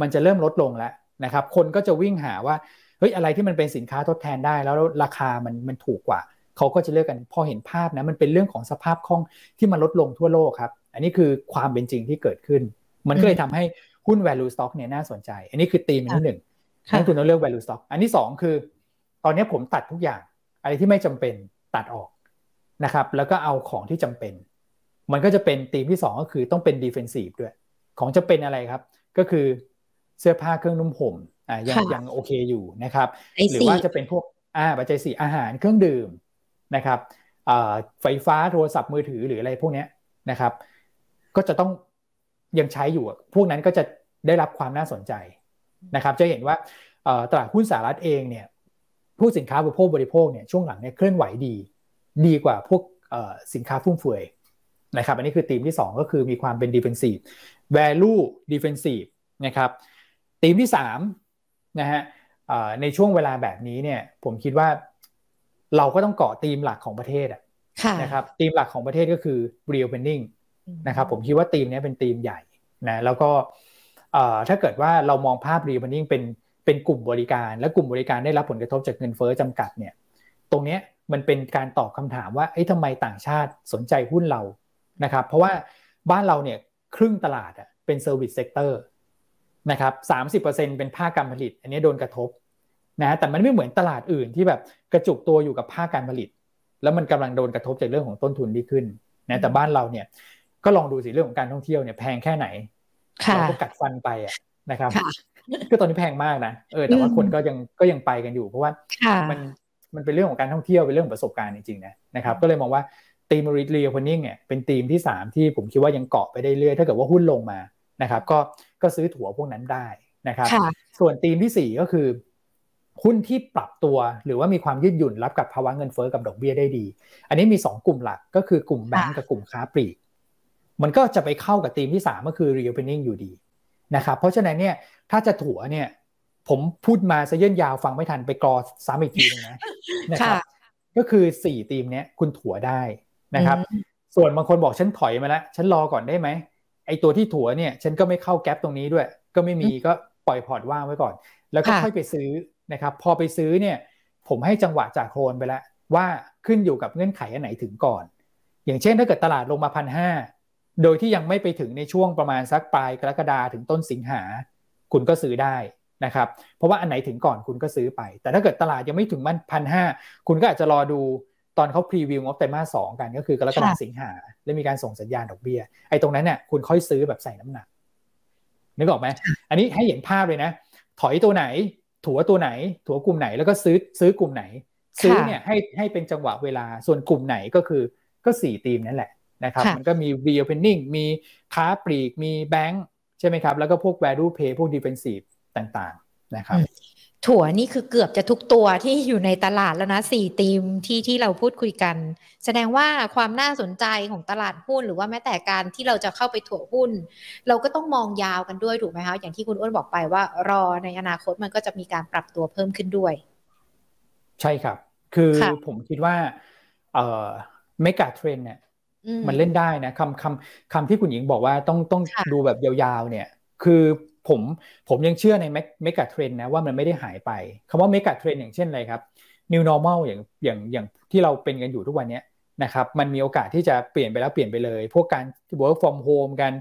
มันจะเริ่มลดลงแล้วนะครับ คนก็จะวิ่งหาว่าเฮ้ยอะไรที่มันเป็นสินค้าทดแทนได้ แล้วราคามันมันถูกกว่าเขาก็จะเลือกกันพอเห็นภาพนะมันเป็นเรื่องของสภาพคล่องที่มันลดลงทั่วโลกครับ อันนี้คือความเป็นจริงที่เกิดขึ้น มันก็เลยทำให้หุ้น value stock เนี่ยน่าสนใจ อันนี้คือตีมที่หนึ่งนักทุนต้องเลือก value stock อันที่สองคือ ตอนนี้ผมตัดทุกอย่าง อะไรที่ไม่จำเป็นตัดออกนะครับ แล้วก็เอาของที่จำเป็น มันก็จะเป็นตีมที่สองก็คือต้องเป็น defensive ด้วย ของจะเป็นอะไรครับ ก็คือเสื้อผ้าเครื่องนุ่มห่มอ่ายังยังโอเคอยู่นะครับ หรือว่าจะเป็นพวกอ่าปัจจัยสี่อาหารเครื่องดื่มนะครับอ่าไฟฟ้าโทรศัพท์มือถือหรืออะไรพวกนี้นะครับ ก็จะต้องยังใช้อยู่ พวกนั้นก็จะได้รับความน่าสนใจนะครับ จะเห็นว่าตลาดหุ้นสหรัฐเองเนี่ย ผู้สินค้าบริโภคบริโภคเนี่ยช่วงหลังเนี่ยเคลื่อนไหวดี ดีกว่าพวกสินค้าฟุ่มเฟือยนะครับอันนี้คือธีมที่ 2 ก็คือมีความเป็น defensive value defensive นะครับธีมที่3นะฮะในช่วงเวลาแบบนี้เนี่ยผมคิดว่าเราก็ต้องเกาะธีมหลักของประเทศนะครับธีมหลักของประเทศก็คือ reopening นะครับผมคิดว่าธีมนี้เป็นธีมใหญ่นะแล้วก็ถ้าเกิดว่าเรามองภาพ reopening เป็น เป็นกลุ่มบริการ และกลุ่มบริการได้รับผลกระทบจากเงินเฟ้อจำกัดเนี่ย ตรงนี้มันเป็นการตอบคำถามว่าไอ้ทำไมต่างชาติสนใจหุ้นเรานะครับ เพราะว่าบ้านเราเนี่ยครึ่งตลาดอะเป็น service sectorนะครับสามสิบเปอร์เซ็นเป็นภาคการผลิต อันนี้โดนกระทบนะแต่มันไม่เหมือนตลาดอื่นที่แบบกระจุกตัวอยู่กับภาคการผลิต แล้วมันกำลังโดนกระทบจากเรื่องของต้นทุนที่ขึ้นนะแต่บ้านเราเนี่ยก็ลองดูสิเรื่องของการท่องเที่ยวเนี่ยแพงแค่ไหนเราก็กัดฟันไปอะนะครับ ก็ตอนนี้แพงมากนะเออแต่ว่าคนก็ยังก็ยังไปกันอยู่ เพราะว่ามันมันเป็นเรื่องของการท่องเที่ยวเป็นเรื่องประสบการณ์จริงๆนะนะครับ ก็เลยมองว่าตีมรีเรียพนิ่งเนี่ยเป็นตีมที่ 3 ที่ผมคิดว่ายังเกาะไปได้เรื่อยถ้าเกิดว่าหุ้นลงมานะครับ ก็ก็ซื้อถั่วพวกนั้นได้นะครับค่ะส่วนธีมที่ 4 ก็คือหุ้นที่ปรับตัวหรือว่ามีความยืดหยุ่นรับกับภาวะเงินเฟ้อกับดอกเบี้ยได้ดี อันนี้มี 2 กลุ่มหลักก็คือกลุ่มแบงก์กับกลุ่มค้าปลีก มันก็จะไปเข้ากับธีมที่ 3 ก็คือ reopening อยู่ดี นะครับเพราะฉะนั้นเนี่ยถ้าจะถั่วเนี่ยผมพูดมาซะเยินยาวฟังไม่ทันไปกรอซ้ำอีกทีนึงนะนะครับก็คือ4ธีมเนี้ยคุณถั่วได้นะครับ ส่วนบางคนบอกฉันถอยมาแล้วฉันรอก่อนได้ไหมไอตัวที่ถั่วเนี่ยฉันก็ไม่เข้าแก๊ปตรงนี้ด้วย ก็ไม่มีก็ปล่อยพอร์ตว่างไว้ก่อน แล้วก็ค่ะค่อยไปซื้อนะครับ พอไปซื้อเนี่ย ผมให้จังหวะจากโคลนไปแล้วว่าขึ้นอยู่กับเงื่อนไขอันไหนถึงก่อน อย่างเช่นถ้าเกิดตลาดลงมาพันห้า โดยที่ยังไม่ไปถึงในช่วงประมาณสักปลายกรกฎาถึงต้นสิงหา คุณก็ซื้อได้นะครับ เพราะว่าอันไหนถึงก่อนคุณก็ซื้อไป แต่ถ้าเกิดตลาดยังไม่ถึงมันพันห้าคุณก็อาจจะรอดูตอนเขาพรีวิวงบไตรมาสสองกันก็คือกรกฎาค่ะสิงหา แล้วมีการส่งสัญญาณดอกเบี้ย ไอ้ตรงนั้นเนี่ยคุณค่อยซื้อแบบใส่น้ำหนัก นึกออกไหม อันนี้ให้เห็นภาพเลยนะ ถอยตัวไหน ถัวตัวไหน ถัวกลุ่มไหน แล้วก็ซื้อซื้อกลุ่มไหน ซื้อเนี่ยให้ให้เป็นจังหวะเวลา ส่วนกลุ่มไหนก็คือก็สี่ทีมนั่นแหละ นะครับค่ะมันก็มี reopening มีค้าปลีกมีแบงก์ใช่ไหมครับ แล้วก็พวก value pay พวก defensive ต่างๆนะครับถั่วนี่คือเกือบจะทุกตัวที่อยู่ในตลาดแล้วนะสี่ธีมที่ที่เราพูดคุยกัน แสดงว่าความน่าสนใจของตลาดหุ้น หรือว่าแม้แต่การที่เราจะเข้าไปถั่วหุ้น เราก็ต้องมองยาวกันด้วยถูกไหมคะอย่างที่คุณอ้วนบอกไปว่ารอในอนาคตมันก็จะมีการปรับตัวเพิ่มขึ้นด้วย ใช่ครับ คือค่ะผมคิดว่าเอ่อเมกะเทรนเนี่ยอื มันเล่นได้นะคำคำคำที่คุณหญิงบอกว่าต้องต้องค่ะดูแบบยาวๆเนี่ย คือผมผมยังเชื่อในเมกะเทรนนะว่ามันไม่ได้หายไปคำว่าเมกะเทรนอย่างเช่นอะไรครับ new normal อย่างอย่างอย่างที่เราเป็นกันอยู่ทุกวันเนี้ยนะครับมันมีโอกาสที่จะเปลี่ยนไปแล้วเปลี่ยนไปเลย พวกการ work from home กัน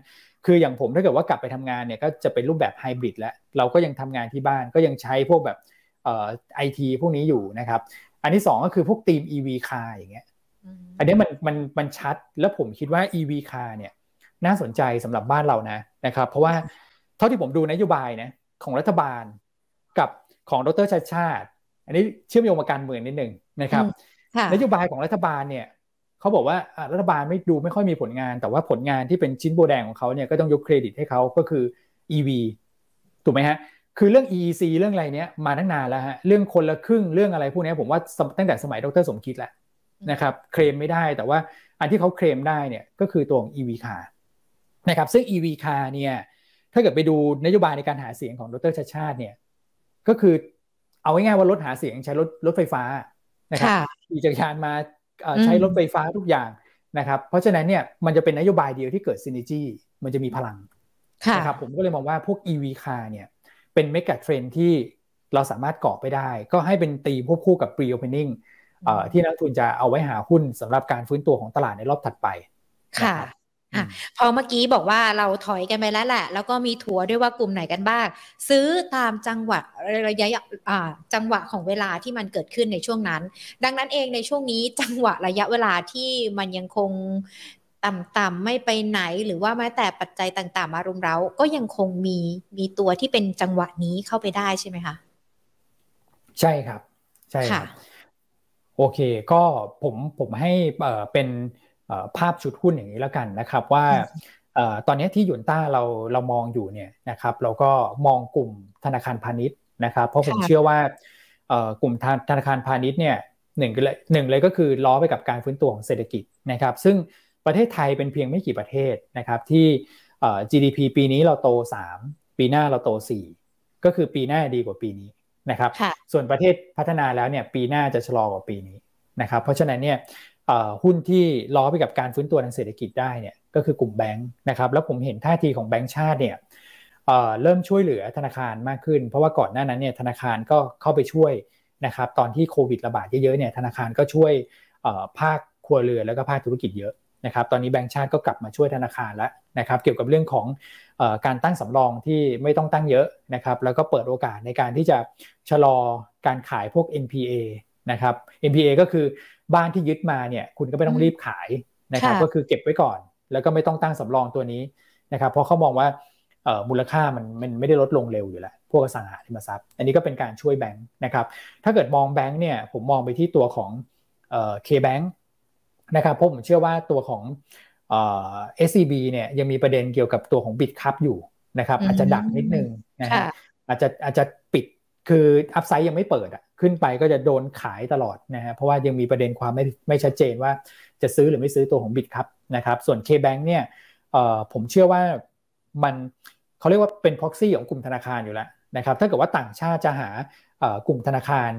คืออย่างผมถ้าเกิดว่ากลับไปทำงานเนี่ยก็จะเป็นรูปแบบไฮบริดแล้ว เราก็ยังทำงานที่บ้านก็ยังใช้พวกแบบเอ่อไอทีพวกนี้อยู่นะครับ อันที่สองก็คือพวกทีม EV car อย่างเงี้ย อืมอันนี้มันมันมันชัดแล้วผมคิดว่า EV car เนี่ย น่าสนใจสำหรับบ้านเรานะนะครับ เพราะว่าเท่าที่ผมดูนโยบายนะของรัฐบาลกับของดรชาติชาติ อันนี้เชื่อมโยงมาการเมืองนิดนึงนะครับค่ะนโยบายของรัฐบาลเนี่ยเขาบอกว่าอะรัฐบาลไม่ดูไม่ค่อยมีผลงาน แต่ว่าผลงานที่เป็นชิ้นโบแดงของเขาเนี่ยก็ต้องยกเครดิตให้เขาก็คือ EV ถูกไหมฮะคือเรื่อง EEC เรื่องอะไรเนี้ยมาตั้งนานแล้วฮะเรื่องคนละครึ่งเรื่องอะไรพวกเนี้ยผมว่าสมตั้งแต่สมัยดรสมคิดแหละ นะครับเคลมไม่ได้แต่ว่าอันที่เขาเคลมได้เนี่ยก็คือตัวของ EV car นะครับซึ่ง EV car เนี่ยถ้าเกิดไปดูนโยบายในการหาเสียงของดร.ชัชชาติเนี่ยก็คือเอาง่ายๆว่ารถหาเสียงใช้รถรถไฟฟ้านะครับค่ะขี่จักรยานมาเอ่ออมใช้รถไฟฟ้าทุกอย่างนะครับเพราะฉะนั้นเนี่ยมันจะเป็นนโยบายเดียวที่เกิดซิน e จีมันจะมีพลังค่ะนะครับผมก็เลยมองว่าพวก EV car เนี่ยเป็น megatrend ที่เราสามารถเกาะไปได้ ก็ให้เป็นตีควบคู่กับ pre-opening เอ่อ ที่นักลงทุนจะเอาไว้หาหุ้นสำหรับการฟื้นตัวของตลาดในรอบถัดไปค่ะนะครับอะพอเมื่อกี้บอกว่าเราถอยกันไปแล้วแหละ แล้วก็มีถัวด้วยว่ากลุ่มไหนกันบ้าง ซื้อตามจังหวะระยะอ่าจังหวะของเวลาที่มันเกิดขึ้นในช่วงนั้น ดังนั้นเองในช่วงนี้จังหวะระยะเวลาที่มันยังคงต่ำๆไม่ไปไหนหรือว่าแม้แต่ปัจจัยต่างๆ มารุมเร้าก็ยังคงมีมีตัวที่เป็นจังหวะนี้เข้าไปได้ใช่ไหมคะ ใช่ครับ ใช่คค่ะรับ โอเค ก็ผมผมให้เอ่อเป็นเอ่อภาพชุดหุ้นอย่างนี้แล้วกันนะครับว่าเอ่อตอนนี้ที่หยุนต้าเราเรามองอยู่เนี่ยนะครับเราก็มองกลุ่มธนาคารพาณิชย์นะครับเพราะผมค่ะเชื่อว่าเอ่อกลุ่มธนาธนาคารพาณิชย์เนี่ยหนึ่งก็เลยหนึ่งเลยก็คือล้อไปกับการฟื้นตัวของเศรษฐกิจนะครับ ซึ่งประเทศไทยเป็นเพียงไม่กี่ประเทศนะครับที่เอ่อ GDP ปีนี้เราโต 3 ปีหน้าเราโต 4 ก็คือปีหน้าดีกว่าปีนี้ นะครับค่ะส่วนประเทศพัฒนาแล้วเนี่ยปีหน้าจะชะลอกว่าปีนี้นะครับ เพราะฉะนั้นเนี่ยเอ่อหุ้นที่ล้อไปกับการฟื้นตัวทางเศรษฐกิจได้เนี่ยก็คือกลุ่มแบงค์นะครับแล้วผมเห็นท่าทีของแบงค์ชาติเนี่ยเอ่อเริ่มช่วยเหลือธนาคารมากขึ้น เพราะว่าก่อนหน้านั้นเนี่ยธนาคารก็เข้าไปช่วยนะครับตอนที่โควิดระบาดเยอะๆเนี่ยธนาคารก็ช่วยเอ่อภาคครัวเรือนแล้วก็ภาคธุรกิจเยอะ นะครับตอนนี้แบงค์ชาติก็กลับมาช่วยธนาคารแล้วนะครับเกี่ยวกับเรื่องของเอ่อการตั้งสำรองที่ไม่ต้องตั้งเยอะนะครับแล้วก็เปิดโอกาสในการที่จะชะลอการขายพวก NPA นะครับ NPA ก็คือบ้านที่ยึดมาเนี่ยคุณก็ไม่ต้องรีบขายนะครับค่ะก็คือเก็บไว้ก่อน แล้วก็ไม่ต้องตั้งสำรองตัวนี้นะครับเพราะเขามองว่าเอ่อมูลค่ามันมันไม่ได้ลดลงเร็วอยู่แล้ว พวกอสังหาริมทรัพย์ อันนี้ก็เป็นการช่วยแบงค์นะครับถ้าเกิดมองแบงค์เนี่ยผมมองไปที่ตัวของเอ่อ K-Bank นะครับเพราะผมเชื่อว่าตัวของเอ่อ SCB เนี่ยยังมีประเด็นเกี่ยวกับตัวของ Bitkub อยู่นะครับอาจจะ drag นิดนึงนะฮะอาจจะอาจจะปิดคือ upside ยังไม่เปิดอะขึ้นไปก็จะโดนขายตลอดนะฮะเพราะว่ายังมีประเด็นความไม่ไม่ชัดเจนว่าจะซื้อหรือไม่ซื้อตัวของ Bitkub นะครับส่วน K-Bank เนี่ยเอ่อผมเชื่อว่ามันเขาเรียกว่าเป็น proxy ของกลุ่มธนาคารอยู่แล้วนะครับถ้าเกิดว่าต่างชาติจะหากลุ่มธนาคาร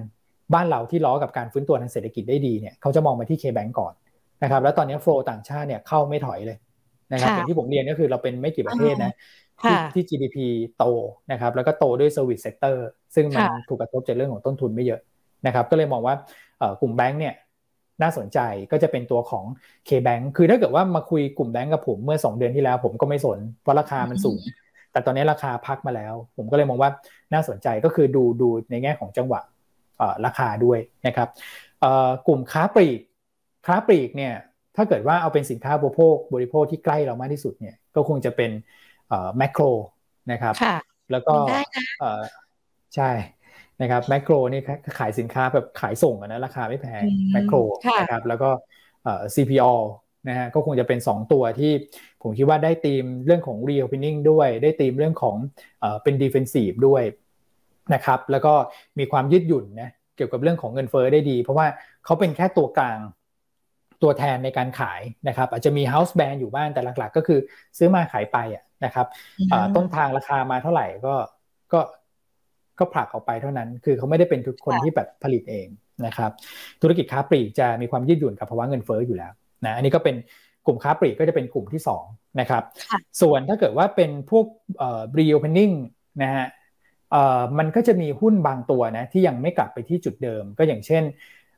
บ้านเราที่ล้อกับการฟื้นตัวทางเศรษฐกิจได้ดีเนี่ยเขาจะมองไปที่ K-Bank ก่อน นะครับแล้วตอนนี้โฟลต่างชาติเนี่ยเข้าไม่ถอยเลยนะครับอย่างที่ผมเรียนก็คือเราเป็นไม่กี่ประเทศนะที่ที่ GDP โตนะครับแล้วก็โตด้วย Service Sector ซึ่งมันถูกกระทบจากเรื่องของต้นทุนไม่เยอะนะครับก็เลยมองว่ากลุ่มแบงก์เนี่ยน่าสนใจก็จะเป็นตัวของ K-Bank คือถ้าเกิดว่ามาคุยกลุ่มแบงก์กับผมเมื่อ 2 เดือนที่แล้ว ผมก็ไม่สนเพราะราคามันสูง แต่ตอนนี้ราคาพักมาแล้ว ผมก็เลยมองว่าน่าสนใจก็คือดูดูในแง่ของจังหวะราคาด้วยนะครับกลุ่มค้าปลีก ค้าปลีกเนี่ยถ้าเกิดว่าเอาเป็นสินค้าบริโภคบริโภคที่ใกล้เรามากที่สุดเนี่ยก็คงจะเป็นแมคโครนะครับแล้วก็ใช่นะครับแมคโครนี่ขายสินค้าแบบขายส่งนะราคาไม่แพงแมคโครนะครับแล้วก็ CPO นะฮะก็คงจะเป็น 2 ตัวที่ผมคิดว่าได้ธีมเรื่องของ reopening ด้วย ได้ธีมเรื่องของเป็น defensive ด้วยนะครับแล้วก็มีความยืดหยุ่นนะเกี่ยวกับเรื่องของเงินเฟอ้อได้ดี เพราะว่าเขาเป็นแค่ตัวกลาง ตัวแทนในการขายนะครับอาจจะมี house band อยู่บ้างแต่หลักๆ ก็คือซื้อมาขายไปอะนะครับต้นทางราคามาเท่าไหร่ก็ก็ก็ผลักออกไปเท่านั้น คือเขาไม่ได้เป็นทุกคนที่แบบผลิตเองนะครับ ธุรกิจค้าปลีกจะมีความยืดหยุ่นกับภาวะเงินเฟ้ออยู่แล้วนะอันนี้ก็เป็นกลุ่มค้าปลีกก็จะเป็นกลุ่มที่2นะครับ ส่วนถ้าเกิดว่าเป็นพวกเอ่อ reopening นะฮะเอ่อมันก็จะมีหุ้นบางตัวนะที่ยังไม่กลับไปที่จุดเดิม ก็อย่างเช่น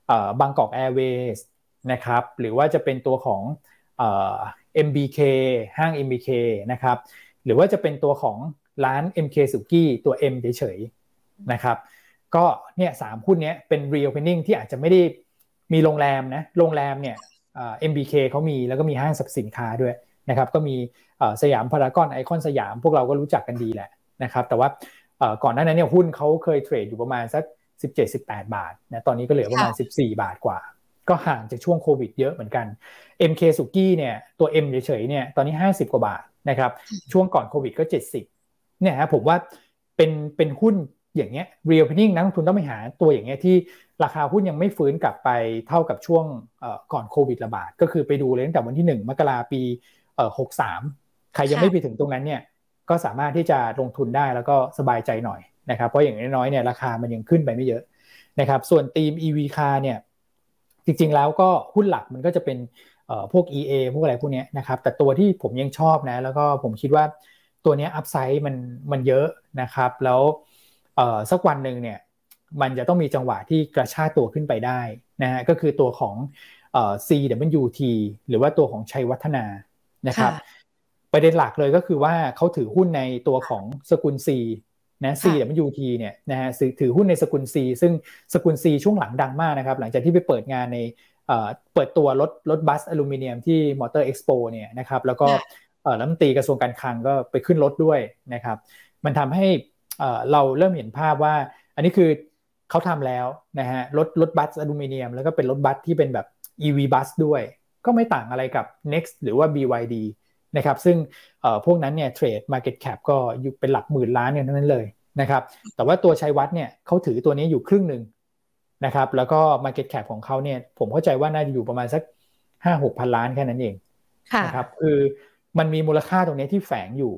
เอ่อบางกอกแอร์เวย์ นะครับหรือว่าจะเป็นตัวของเอ่อ MBK ห้าง MBK นะครับหรือว่าจะเป็นตัวของร้าน MK สุกี้ตัว M เฉยๆนะครับก็เนี่ยสามหุ้นนี้เป็น reopening ที่อาจจะไม่ได้มีโรงแรมนะโรงแรมเนี่ย MBK เขามีแล้วก็มีห้างสรรพสินค้าด้วยนะครับก็มีสยามพารากอนไอคอนสยามพวกเราก็รู้จักกันดีแหละนะครับแต่ว่าก่อนหน้านั้นเนี่ยหุ้นเขาเคยเทรดอยู่ประมาณสัก 17-18 บาทนะตอนนี้ก็เหลือประมาณ 14 บาทกว่า ก็ห่างจากช่วงโควิดเยอะเหมือนกัน MK สุกี้เนี่ยตัว M เฉยๆเนี่ยตอนนี้ 50 กว่าบาทนะครับช่วงก่อนโควิดก็ 70เนี่ยฮะผมว่าเป็นเป็นหุ้นอย่างเงี้ย real p e n i n g นักลงทุนต้องไปหาตัวอย่างเงี้ยที่ราคาหุ้นยังไม่ฟื้นกลับไปเท่ากับช่วงก่อนโควิดระบาด ก็คือไปดูเลยตั้งแต่วันที่ 1 มกราปี63ใครยังไม่ไปถึงตรงนั้นเนี่ยก็สามารถที่จะลงทุนได้แล้วก็สบายใจหน่อยนะครับเพราะอย่างน้อยๆเนี่ยราคามันยังขึ้นไปไม่เยอะนะครับส่วนทีม EV car เนี่ย จริง ๆ แล้วก็หุ้นหลักมันก็จะเป็นพวก EA พวกอะไรพวกนี้นะครับ แต่ตัวที่ผมยังชอบนะ แล้วก็ผมคิดว่าตัวนี้อัพไซด์มันมันเยอะนะครับ แล้วสักวันหนึ่งเนี่ยมันจะต้องมีจังหวะที่กระชากตัวขึ้นไปได้นะฮะก็คือตัวของ CWT หรือว่าตัวของชัยวัฒนานะครับ ประเด็นหลักเลยก็คือว่าเขาถือหุ้นในตัวของสกุล C นะ CWT เนี่ยนะฮะถือหุ้นในสกุล C ซึ่งสกุล C ช่วงหลังดังมากนะครับ หลังจากที่ไปเปิดงานในเปิดตัวรถรถบัสอลูมิเนียมที่มอเตอร์เอ็กซ์โปเนี่ยนะครับแล้วก็รัฐมนตรีกระทรวงการคลังก็ไปขึ้นรถด้วยนะครับ มันทำให้เราเริ่มเห็นภาพว่า อันนี้คือเขาทำแล้วนะฮะรถรถบัสอลูมิเนียม แล้วก็เป็นรถบัสที่เป็นแบบ EV บัสด้วย ก็ไม่ต่างอะไรกับ NEX หรือว่า BYD นะครับซึ่งพวกนั้นเนี่ยเทรด Market Cap ก็อยู่เป็นหลักหมื่นล้านกันทั้งนั้นเลยนะครับแต่ว่าตัวชัยวัฒนาเนี่ยเขาถือตัวนี้อยู่ครึ่งหนึ่งนะครับแล้วก็ Market Cap ของเขาเนี่ยผมเข้าใจว่าน่าจะอยู่ประมาณสักห้าหกพันล้านแค่นั้นเองนะครับคือมันมีมูลค่าตรงนี้ที่แฝงอยู่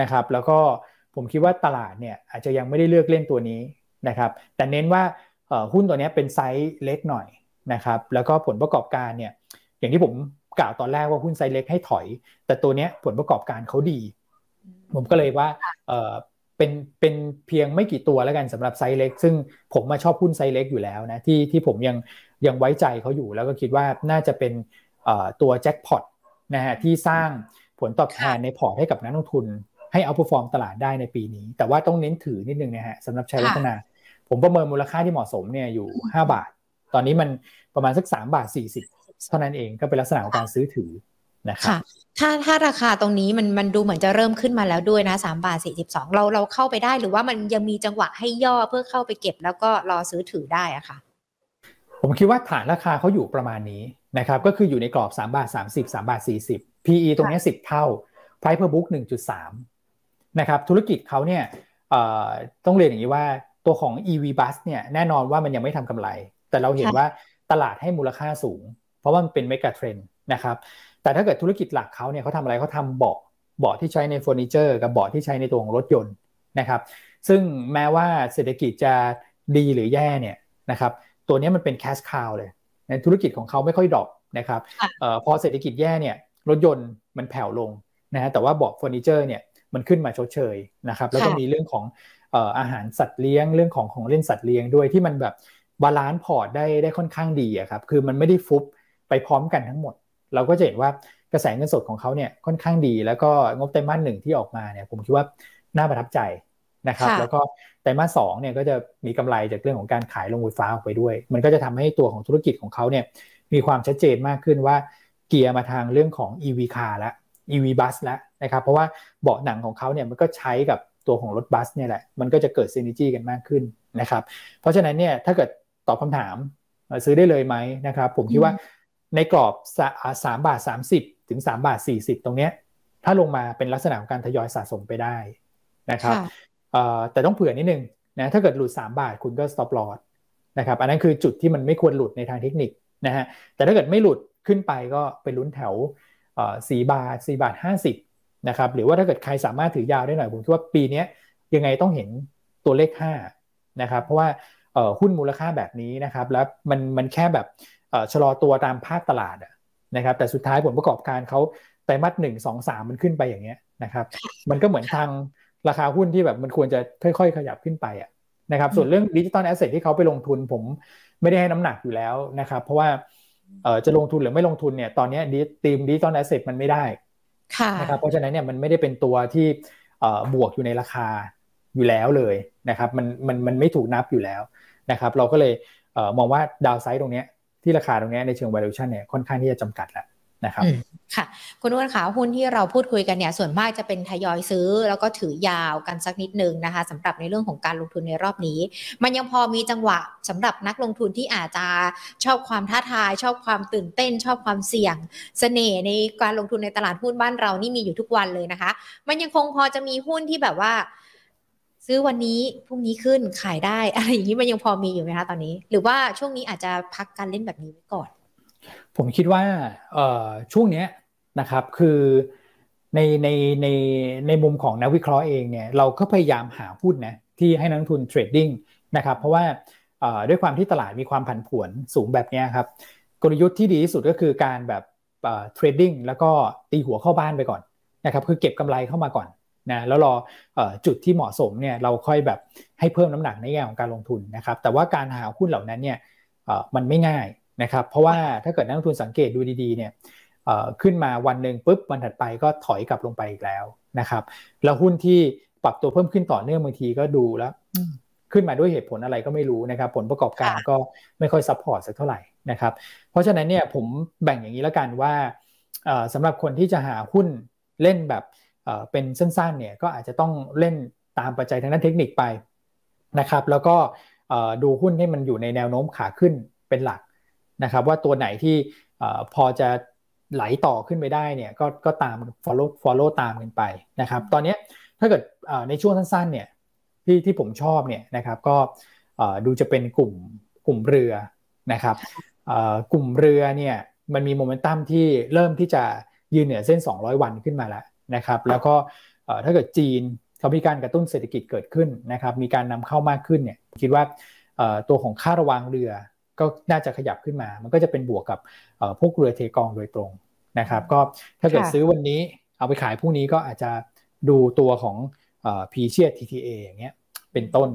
นะครับแล้วก็ผมคิดว่าตลาดเนี่ยอาจจะยังไม่ได้เลือกเล่นตัวนี้นะครับแต่เน้นว่าหุ้นตัวนี้เป็นไซส์เล็กหน่อยนะครับแล้วก็ผลประกอบการเนี่ยอย่างที่ผม กล่าวตอนแรกว่าหุ้นไซส์เล็กให้ถอย แต่ตัวนี้ผลประกอบการเขาดี ผมก็เลยว่าเป็นเป็นเพียงไม่กี่ตัวแล้วกันสำหรับไซส์เล็ก ซึ่งผมมาชอบหุ้นไซส์เล็กอยู่แล้วนะที่ที่ผมยังยังไว้ใจเขาอยู่แล้วก็คิดว่าน่าจะเป็นตัวแจ็คพอตนะฮะที่สร้างผลตอบแทนในพอร์ตให้กับนักลงทุน ให้ outperform ตลาดได้ในปีนี้ แต่ว่าต้องเน้นถือนิดนึงนะฮะสำหรับชัยวัฒนา ผมประเมินมูลค่าที่เหมาะสมเนี่ยอยู่ 5 บาท ตอนนี้มันประมาณสัก3บาท40 เท่านั้นเองก็เป็นลักษณะของการซื้อถือนะครับถ้าถ้าราคาตรงนี้มันมันดูเหมือนจะเริ่มขึ้นมาแล้วด้วยนะ3บาท42เราเราเข้าไปได้หรือว่ามันยังมีจังหวะให้ย่อเพื่อเข้าไปเก็บแล้วก็รอซื้อถือได้อะค่ะ ผมคิดว่าฐานราคาเขาอยู่ประมาณนี้นะครับ ก็คืออยู่ในกรอบ3บาท30 3บาท40 PE ตรงนี้สิบเท่า Price per book 1.3นะครับธุรกิจเขาเนี่ยต้องเรียนอย่างนี้ว่าตัวของ EV bus เนี่ยแน่นอนว่ามันยังไม่ทำกำไร แต่เราเห็นว่าตลาดให้มูลค่าสูงเพ ราะว่ามันเป็น megatrend นะครับแต่ถ้าเกิดธุรกิจหลักเขาเนี่ยเขาทำอะไรเขาทำเบาะเบาะที่ใช้ในเฟอร์นิเจอร์กับเบาะที่ใช้ในตัวของรถยนต์นะครับซึ่งแม้ว่าเศรษฐกิจจะดีหรือแย่เนี่ยนะครับตัวนี้มันเป็น cash cow เลยในธุรกิจของเขาไม่ค่อย drop นะครับออพอเศรษฐกิจแย่เนี่ยรถยนต์มันแผ่วลงนะฮะแต่ว่าเบาะเฟอร์นิเจอร์เนี่ยมันขึ้นมาชดเชยนะครับแล้วก็มีเรื่องของอาหารสัตว์เลี้ยงเรื่องของของเล่นสัตว์เลี้ยงด้วยที่มันแบบ balance พอร์ตได้ได้ค่อนข้างดีอะครับคือมันไม่ได้ฟุบ ไปพร้อมกันทั้งหมด เราก็จะเห็นว่ากระแสเงินสดของเขาเนี่ยค่อนข้างดี แล้วก็งบไตรมาสหนึ่งที่ออกมาเนี่ยผมคิดว่าน่าประทับใจนะครับแล้วก็ไตรมาสสองเนี่ยก็จะมีกำไรจากเรื่องของการขายโรงไฟฟ้าออกไปด้วย มันก็จะทำให้ตัวของธุรกิจของเขาเนี่ยมีความชัดเจนมากขึ้นว่าเกียร์มาทางเรื่องของ EV car แล้ว EV bus แล้วนะครับเพราะว่าเบาะหนังของเขาเนี่ยมันก็ใช้กับตัวของรถบัสเนี่ยแหละมันก็จะเกิดซีนิจี้กันมากขึ้นนะครับเพราะฉะนั้นเนี่ยถ้าเกิดตอบคำถามซื้อได้เลยไหมนะครับผมคิดว่า ในกรอบสามบาทสามสิบถึงสามบาทสี่สิบตรงเนี้ยถ้าลงมาเป็นลักษณะของการทยอยสะสมไปได้นะครับแต่ต้องเผื่อนิดนึงนะถ้าเกิดหลุด 3 บาทคุณก็ stop loss นะครับอันนั้นคือจุดที่มันไม่ควรหลุดในทางเทคนิคนะฮะแต่ถ้าเกิดไม่หลุดขึ้นไปก็ไปลุ้นแถวสี่บาทสี่บาทห้าสิบนะครับหรือว่าถ้าเกิดใครสามารถถือยาวได้หน่อยผมคิดว่าปีนี้ยังไงต้องเห็นตัวเลข5นะครับเพราะว่าหุ้นมูลค่าแบบนี้นะครับแล้วมันมันแค่แบบ ชะลอตัวตามภาพตลาดนะครับ แต่สุดท้ายผลประกอบการเขาไตรมาสหนึ่งสองสามมันขึ้นไปอย่างเงี้ยนะครับ มันก็เหมือนทางราคาหุ้นที่แบบมันควรจะค่อยๆ ขยับขึ้นไปอะนะครับส่วนเรื่อง digital asset ที่เขาไปลงทุนผมไม่ได้ให้น้ำหนักอยู่แล้วนะครับ เพราะว่าเออจะลงทุนหรือไม่ลงทุนเนี่ยตอนนี้ธีม digital asset มันไม่ได้นะครับเพราะฉะนั้นเนี่ยมันไม่ได้เป็นตัวที่บวกอยู่ในราคาอยู่แล้วเลยนะครับมันมันมันไม่ถูกนับอยู่แล้วนะครับ เราก็เลยมองว่า downside ตรงนี้ ที่ราคาตรงนี้ในเชิง valuation เนี่ยค่อนข้างที่จะจำกัดแล้วนะครับค่ะ คุณอ้วนขาหุ้นที่เราพูดคุยกันเนี่ยส่วนมากจะเป็นทยอยซื้อ แล้วก็ถือยาวกันสักนิดนึงนะคะสำหรับในเรื่องของการลงทุนในรอบนี้ มันยังพอมีจังหวะสำหรับนักลงทุนที่อาจจะชอบความท้าทาย ชอบความตื่นเต้น ชอบความเสี่ยงสเสน่ห์ในการลงทุนในตลาดหุ้นบ้านเรานี่มีอยู่ทุกวันเลยนะคะ มันยังคงพอจะมีหุ้นที่แบบว่า ซื้อวันนี้พรุ่งนี้ขึ้นขายได้อะไรอย่างนี้มันยังพอมีอยู่ไหมคะตอนนี้ หรือว่าช่วงนี้อาจจะพักการเล่นแบบนี้ไว้ก่อน ผมคิดว่าช่วงนี้นะครับคือในในในในมุมของนักวิเคราะห์เองเนี่ยเราก็พยายามหาหุ้นนะที่ให้นักลงทุน trading นะครับเพราะว่าด้วยความที่ตลาดมีความผันผวนสูงแบบนี้ครับกลยุทธ์ที่ดีที่สุดก็คือการแบบ trading แล้วก็ตีหัวเข้าบ้านไปก่อนนะครับคือเก็บกำไรเข้ามาก่อน นะแล้วรอจุดที่เหมาะสมเนี่ยเราค่อยแบบให้เพิ่มน้ำหนักในแง่ของการลงทุนนะครับแต่ว่าการหาหุ้นเหล่านั้นเนี่ยมันไม่ง่ายนะครับเพราะว่าถ้าเกิดนักลงทุนสังเกตดูดีๆเนี่ยขึ้นมาวันหนึ่งปุ๊บวันถัดไปก็ถอยกลับลงไปอีกแล้วนะครับแล้วหุ้นที่ปรับตัวเพิ่มขึ้นต่อเนื่องบางทีก็ดูแล้วขึ้นมาด้วยเหตุผลอะไรก็ไม่รู้นะครับผลประกอบการก็ไม่ค่อย support สักเท่าไหร่นะครับเพราะฉะนั้นเนี่ยผมแบ่งอย่างนี้แล้วกันว่าสำหรับคนที่จะหาหุ้นเล่นแบบ เป็นสั้นๆเนี่ยก็อาจจะต้องเล่นตามปัจจัยทางด้านเทคนิคไปนะครับ แล้วก็ดูหุ้นให้มันอยู่ในแนวโน้มขาขึ้นเป็นหลักนะครับ ว่าตัวไหนที่พอจะไหลต่อขึ้นไปได้เนี่ยก็ก็ตาม follow follow ตามกันไปนะครับ ตอนนี้ถ้าเกิดในช่วงสั้นๆเนี่ยที่ที่ผมชอบเนี่ยนะครับก็ดูจะเป็นกลุ่มกลุ่มเรือนะครับกลุ่มเรือเนี่ยมันมีโมเมนตัมที่เริ่มที่จะยืนเหนือเส้น 200 วันขึ้นมาแล้ว นะครับแล้วก็ถ้าเกิดจีนเขามีการกระตุ้นเศรษฐกิจเกิดขึ้นนะครับมีการนำเข้ามากขึ้นเนี่ยคิดว่าตัวของค่าระวังเรือก็น่าจะขยับขึ้นมา มันก็จะเป็นบวกกับพวกเรือเทกองโดยตรงนะครับก็ถ้าเกิดซื้อวันนี้เอาไปขายพรุ่งนี้ก็อาจจะดูตัวของพีเชีย TTA อย่างเงี้ยเป็นต้น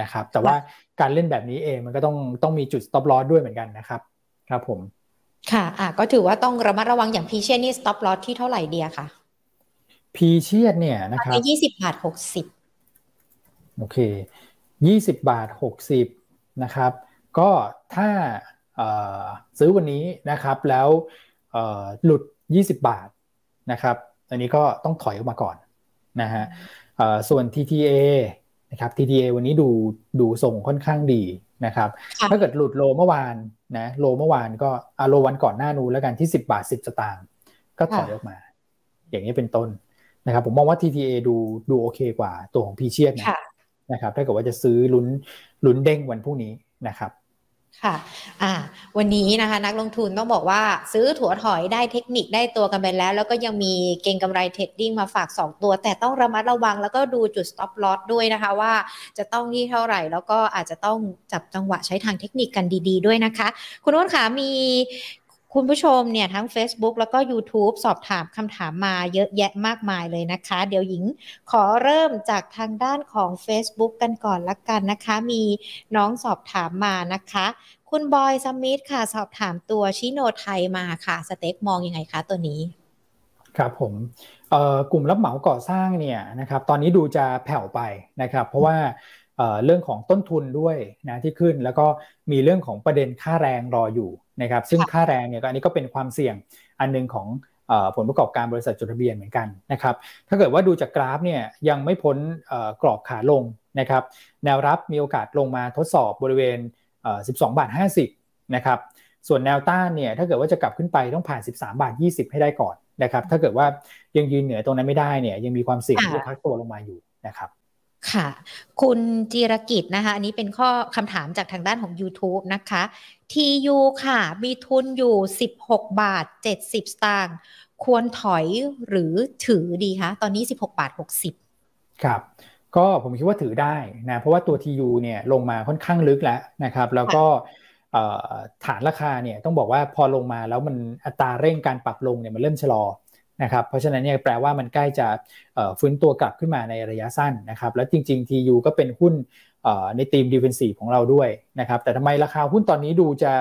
นะครับ แต่ว่าการเล่นแบบนี้เองมันก็ต้องต้องมีจุด stop loss ด้วยเหมือนกันนะครับ ครับผม ค่ะอะก็ถือว่าต้องระมัดระวังอย่างพีเชียนี่ stop loss ที่เท่าไหร่เดียค่ะ พีเชียเนี่ยนะครับยี่สิบบาทหกสิบโอเคยี่สิบบาทหกสิบนะครับ ก็ถ้าซื้อวันนี้นะครับแล้วหลุด 20 บาทนะครับ อันนี้ก็ต้องถอยออกมาก่อนนะฮะส่วน TTA นะครับ TTA วันนี้ดูดูส่งค่อนข้างดีนะครับ ถ้าเกิดหลุดโลเมื่อวานนะโลเมื่อวานก็อโลวันก่อนหน้านู้นแล้วกันที่ 10 บาท 10 สตางค์ก็ถอยออกมา อย่างนี้เป็นต้น นะครับผมมองว่า TTA ดูดูโอเคกว่าตัวของพีเชียนะนะครับถ้าเกิดว่าจะซื้อลุ้นลุ้นเด้งวันพรุ่งนี้นะครับค่ะ อ่า วันนี้นะคะ นักลงทุนต้องบอกว่าซื้อถั่วถอยได้เทคนิคได้ตัวกันไปแล้ว แล้วก็ยังมีเก่งกำไรเทรดดิ้งมาฝาก 2 ตัว แต่ต้องระมัดระวังแล้วก็ดูจุด stop loss ด้วยนะคะว่าจะต้องที่เท่าไหร่ แล้วก็อาจจะต้องจับจังหวะใช้ทางเทคนิคกันดี ๆ ด้วยนะคะ คุณอ้นขามี คุณผู้ชมเนี่ยทั้ง Facebook แล้วก็ YouTube สอบถามคำถามมาเยอะแยะมากมายเลยนะคะ เดี๋ยวหญิงขอเริ่มจากทางด้านของ Facebook กันก่อนละกันนะคะ มีน้องสอบถามมานะคะ คุณบอยสมิธค่ะสอบถามตัวชิโนไทยมาค่ะ สเต็กมองยังไงคะตัวนี้ครับผมกลุ่มรับเหมาก่อสร้างเนี่ยนะครับตอนนี้ดูจะแผ่วไปนะครับ เพราะว่า เรื่องของต้นทุนด้วยนะที่ขึ้น แล้วก็มีเรื่องของประเด็นค่าแรงรออยู่นะครับ ซึ่งค่าแรงเนี่ยอันนี้ก็เป็นความเสี่ยงอันนึงของผลประกอบการบริษัทจดทะเบียนเหมือนกันนะครับ ถ้าเกิดว่าดูจากกราฟเนี่ยยังไม่พ้นกรอบขาลงนะครับ แนวรับมีโอกาสลงมาทดสอบบริเวณ 12 บาท 50 นะครับ ส่วนแนวต้านเนี่ยถ้าเกิดว่าจะกลับขึ้นไปต้องผ่าน 13 บาท 20 ให้ได้ก่อนนะครับ ถ้าเกิดว่ายังยืนเหนือตรงนั้นไม่ได้เนี่ยยังมีความเสี่ยงที่จะพักตัวลงมาอยู่นะครับ ค่ะ คุณจิรกิจนะคะ อันนี้เป็นข้อคำถามจากทางด้านของ YouTube นะคะ TU ค่ะ มีทุนอยู่ 16 บาท 70 สตางค์ควรถอยหรือถือดีคะ ตอนนี้ 16 บาท 60 ครับ ก็ผมคิดว่าถือได้นะ เพราะว่าตัว TU เนี่ยลงมาค่อนข้างลึกแล้วนะครับ แล้วก็ฐานราคาเนี่ยต้องบอกว่าพอลงมาแล้วมันอัตราเร่งการปรับลงเนี่ยมันเริ่มชะลอ นะครับเพราะฉะนั้นเนี่ยแปลว่ามันใกล้จะฟื้นตัวกลับขึ้นมาในระยะสั้นนะครับแล้วจริง ๆ TU ก็เป็นหุ้นในทีมดิเฟนซีของเราด้วยนะครับแต่ทำไมราคาหุ้นตอนนี้ดูจะ